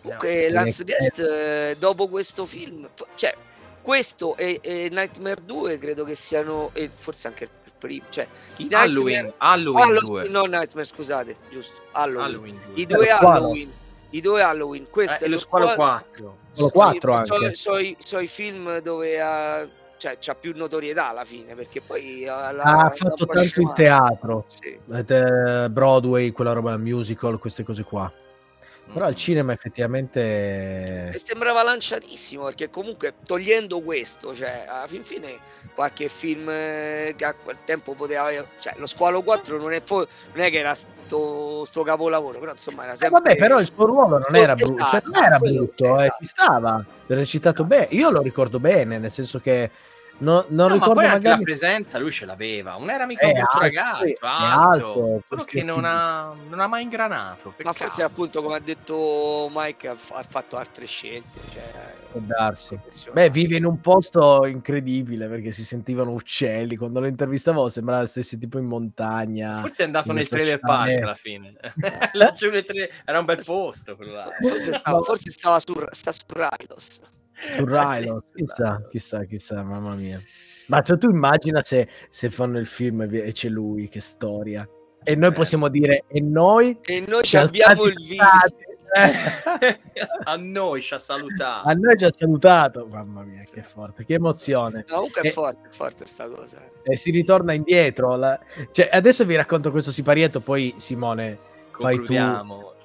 [SPEAKER 3] Comunque,
[SPEAKER 2] No,
[SPEAKER 3] Lance
[SPEAKER 2] eh,
[SPEAKER 3] Guest, eh, dopo questo film, cioè, questo e, e Nightmare 2 credo che siano, e forse anche il primo, cioè, i
[SPEAKER 1] Halloween, Halloween
[SPEAKER 3] Hallow-
[SPEAKER 1] 2.
[SPEAKER 3] no, Nightmare, scusate, giusto, Halloween.
[SPEAKER 1] Halloween 2.
[SPEAKER 3] I due. Halloween, i due Halloween, questo
[SPEAKER 1] Eh,
[SPEAKER 3] è
[SPEAKER 1] e lo squalo
[SPEAKER 3] squalo-
[SPEAKER 1] 4.
[SPEAKER 2] Sono quattro anche.
[SPEAKER 3] Sono, sono i- sono i film dove ha, cioè, c'ha più notorietà alla fine, perché poi ha, la-
[SPEAKER 2] Ha fatto tanto in teatro,
[SPEAKER 3] Sì.
[SPEAKER 2] eh, Broadway, quella roba, musical, queste cose qua. Però al cinema effettivamente...
[SPEAKER 3] E sembrava lanciatissimo perché comunque togliendo questo, cioè alla fin fine qualche film eh, che a quel tempo poteva... Cioè lo Squalo 4 non è, fo- non è che era sto, sto capolavoro, però insomma era
[SPEAKER 2] Eh,
[SPEAKER 3] sempre...
[SPEAKER 2] vabbè, però il suo ruolo non era brutto, cioè,
[SPEAKER 3] Esatto,
[SPEAKER 2] non era brutto, eh,
[SPEAKER 3] esatto.
[SPEAKER 2] ci stava, recitato bene. Io lo ricordo bene, nel senso che no- non
[SPEAKER 1] No, ma
[SPEAKER 2] ricordo
[SPEAKER 1] poi anche
[SPEAKER 2] magari...
[SPEAKER 1] la presenza lui ce l'aveva. Non era mica
[SPEAKER 2] È
[SPEAKER 1] un
[SPEAKER 2] alto,
[SPEAKER 1] ragazzo,
[SPEAKER 2] è
[SPEAKER 1] alto,
[SPEAKER 2] alto,
[SPEAKER 1] solo
[SPEAKER 2] questo
[SPEAKER 1] che non ha, non ha mai ingranato.
[SPEAKER 3] Ma
[SPEAKER 1] peccato.
[SPEAKER 3] forse appunto come ha detto Mike ha, fa- ha fatto altre scelte. Cioè,
[SPEAKER 2] Può darsi. Beh, vive in un posto incredibile perché si sentivano uccelli. Quando lo intervistavo sembrava stessi tipo in montagna.
[SPEAKER 1] Forse è andato nel trailer park alla fine. Laggiù tra- Era un bel posto quello là.
[SPEAKER 3] Forse stava, forse stava su, sta su Rylos.
[SPEAKER 2] Su Rhino,
[SPEAKER 1] Sì,
[SPEAKER 2] chissà, chissà, chissà, mamma mia. Ma cioè, tu immagina se, se fanno il film e c'è lui, che storia. E noi
[SPEAKER 1] Eh.
[SPEAKER 2] possiamo dire, e noi
[SPEAKER 3] E noi ci abbiamo il video.
[SPEAKER 1] A noi ci ha salutato.
[SPEAKER 2] A noi ci ha salutato, mamma mia, che forte, che emozione.
[SPEAKER 3] Comunque
[SPEAKER 2] E-
[SPEAKER 3] è forte, è forte sta cosa.
[SPEAKER 2] E si ritorna indietro. la- Cioè, adesso vi racconto questo siparietto, poi Simone, fai tu.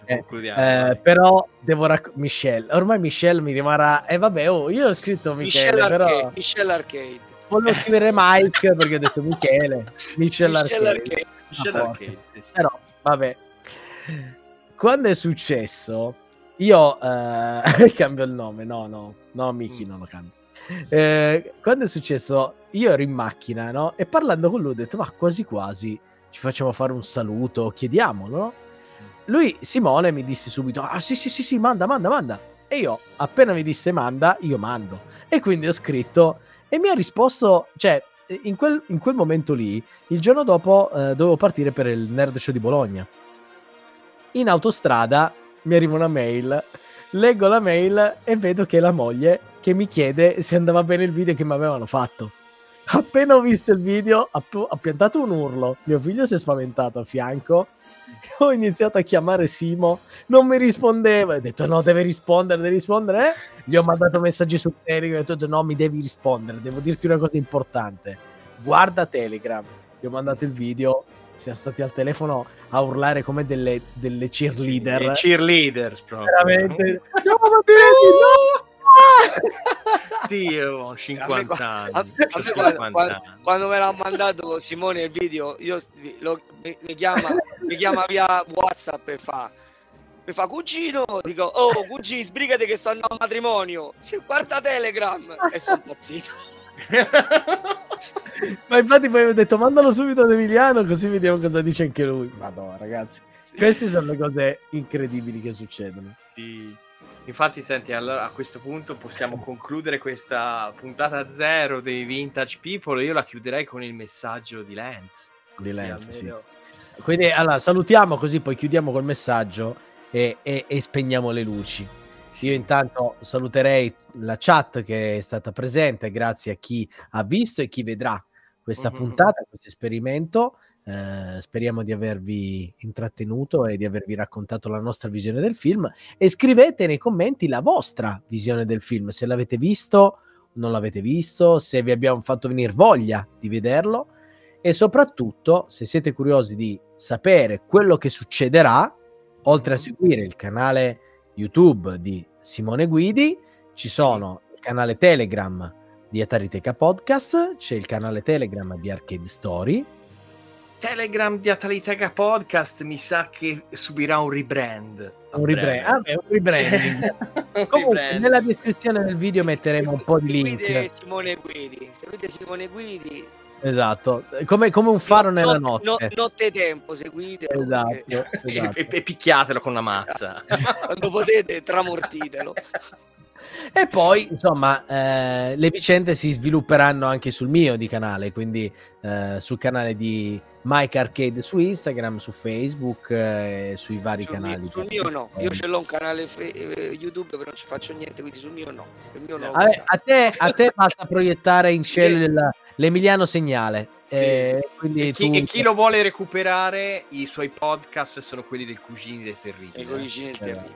[SPEAKER 1] Concludiamo.
[SPEAKER 2] Eh,
[SPEAKER 1] concludiamo.
[SPEAKER 2] Eh, però devo raccontare Michelle. Ormai Michelle mi rimarrà. E vabbè, oh, io ho scritto Michele,
[SPEAKER 3] Michelle
[SPEAKER 2] però
[SPEAKER 3] Arcade. Michelle Arcade.
[SPEAKER 2] volevo scrivere Mike perché ho detto Michele. Michelle
[SPEAKER 3] Michelle
[SPEAKER 2] Arcade.
[SPEAKER 3] Arcade.
[SPEAKER 1] Michelle
[SPEAKER 2] ah,
[SPEAKER 1] Arcade, sì, sì.
[SPEAKER 2] Però, vabbè. Quando è successo, io eh, cambio il nome. No, no, no, Miki
[SPEAKER 1] Mm.
[SPEAKER 2] non lo cambio. Eh, quando è successo, io ero in macchina, no? E parlando con lui ho detto, ma quasi quasi ci facciamo fare un saluto, chiediamolo, no? Lui, Simone, mi disse subito, ah sì, sì, sì, sì, manda, manda, manda. E io, appena mi disse manda, io mando. E quindi ho scritto, e mi ha risposto, cioè, in quel, in quel momento lì, il giorno dopo eh, dovevo partire per il Nerd Show di Bologna. In autostrada mi arriva una mail, leggo la mail e vedo che è la moglie che mi chiede se andava bene il video che mi avevano fatto. Appena ho visto il video, ha, pu- ha piantato un urlo. Mio figlio si è spaventato a fianco. Ho iniziato a chiamare Simo, non mi rispondeva. Ho detto: No, deve rispondere, deve rispondere. eh. Gli ho mandato messaggi su Telegram. Ho detto: No, mi devi rispondere, devo dirti una cosa importante. Guarda Telegram. Gli ho mandato il video. Siamo stati al telefono a urlare come delle, delle cheerleader.
[SPEAKER 1] I cheerleaders proprio.
[SPEAKER 2] Veramente. No, diretti, no!
[SPEAKER 1] Dio,
[SPEAKER 3] A
[SPEAKER 1] 50
[SPEAKER 3] me,
[SPEAKER 1] anni.
[SPEAKER 3] a- a me
[SPEAKER 1] c'ho
[SPEAKER 3] quando,
[SPEAKER 1] 50
[SPEAKER 3] quando-
[SPEAKER 1] anni.
[SPEAKER 3] quando me l'ha mandato Simone il video, io lo- mi, mi chiama, mi chiama via WhatsApp e fa. Mi fa cugino, dico, oh cugino, sbrigate che sto andando a matrimonio. Cioè, Guarda Telegram e sono impazzito.
[SPEAKER 2] Ma infatti poi ho detto mandalo subito ad Emiliano così vediamo cosa dice anche lui. Madonna ragazzi, queste sono le cose incredibili che succedono.
[SPEAKER 1] Sì. Infatti, senti, allora a questo punto possiamo concludere questa puntata zero dei Vintage People. Io la chiuderei con il messaggio di Lance.
[SPEAKER 2] Di Lance, sì. Quindi allora salutiamo così poi chiudiamo col messaggio e, e- e spegniamo le luci.
[SPEAKER 1] Sì.
[SPEAKER 2] Io intanto saluterei la chat che è stata presente, grazie a chi ha visto e chi vedrà questa
[SPEAKER 1] Mhm.
[SPEAKER 2] puntata, questo esperimento. Eh, speriamo di avervi intrattenuto e di avervi raccontato la nostra visione del film e scrivete nei commenti la vostra visione del film, se l'avete visto, non l'avete visto, se vi abbiamo fatto venire voglia di vederlo e soprattutto se siete curiosi di sapere quello che succederà, oltre a seguire il canale YouTube di Simone Guidi, ci sono il canale Telegram di Atariteca Podcast, c'è il canale Telegram di Arcade Story,
[SPEAKER 1] Telegram di Atalitega Podcast mi sa che subirà un rebrand.
[SPEAKER 2] un, rebrand- ah, beh, un rebranding.
[SPEAKER 1] Un
[SPEAKER 2] Comunque,
[SPEAKER 1] rebrand.
[SPEAKER 2] nella descrizione del video metteremo un po' di
[SPEAKER 3] Seguite
[SPEAKER 2] link.
[SPEAKER 3] Simone Guidi, seguite Simone Guidi.
[SPEAKER 2] Esatto, come, come un faro nella
[SPEAKER 3] No-
[SPEAKER 2] notte.
[SPEAKER 3] no- notte tempo, seguite.
[SPEAKER 2] Esatto, esatto.
[SPEAKER 1] e- e picchiatelo con la mazza.
[SPEAKER 3] Quando potete, tramortitelo.
[SPEAKER 2] E poi, insomma, eh, le vicende si svilupperanno anche sul mio di canale, quindi eh, sul canale di Mike Arcade su Instagram, su Facebook eh, e sui vari
[SPEAKER 3] Sul
[SPEAKER 2] canali.
[SPEAKER 3] mio, sul mio no, io ce l'ho un canale fe- eh, YouTube però non ci faccio niente, quindi sul mio no. Il mio no.
[SPEAKER 2] Vabbè, a, te, a te basta proiettare in cielo il- l'Emiliano Segnale.
[SPEAKER 1] Sì.
[SPEAKER 2] eh, quindi
[SPEAKER 1] E chi,
[SPEAKER 2] tu-
[SPEAKER 1] e chi lo vuole recuperare, i suoi podcast sono quelli del Cugini dei Terribili.
[SPEAKER 3] origini
[SPEAKER 2] Esatto.
[SPEAKER 3] terribili.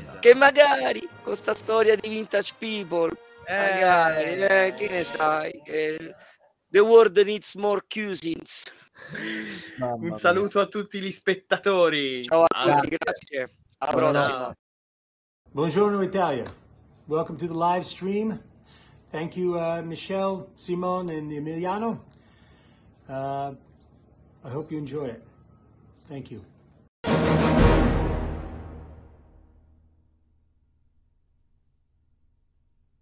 [SPEAKER 2] Esatto.
[SPEAKER 3] Che magari con sta storia di vintage people,
[SPEAKER 1] Eh,
[SPEAKER 3] magari, eh, che ne sai, eh, the world needs more cousins.
[SPEAKER 2] Mamma
[SPEAKER 1] Un
[SPEAKER 2] mia.
[SPEAKER 1] saluto a tutti gli spettatori.
[SPEAKER 3] Ciao a tutti, grazie. Alla prossima.
[SPEAKER 4] Buongiorno Italia. Welcome to the live stream. Thank you, uh, Michelle, Simone, and Emiliano. Uh, I hope you enjoy it. Thank you.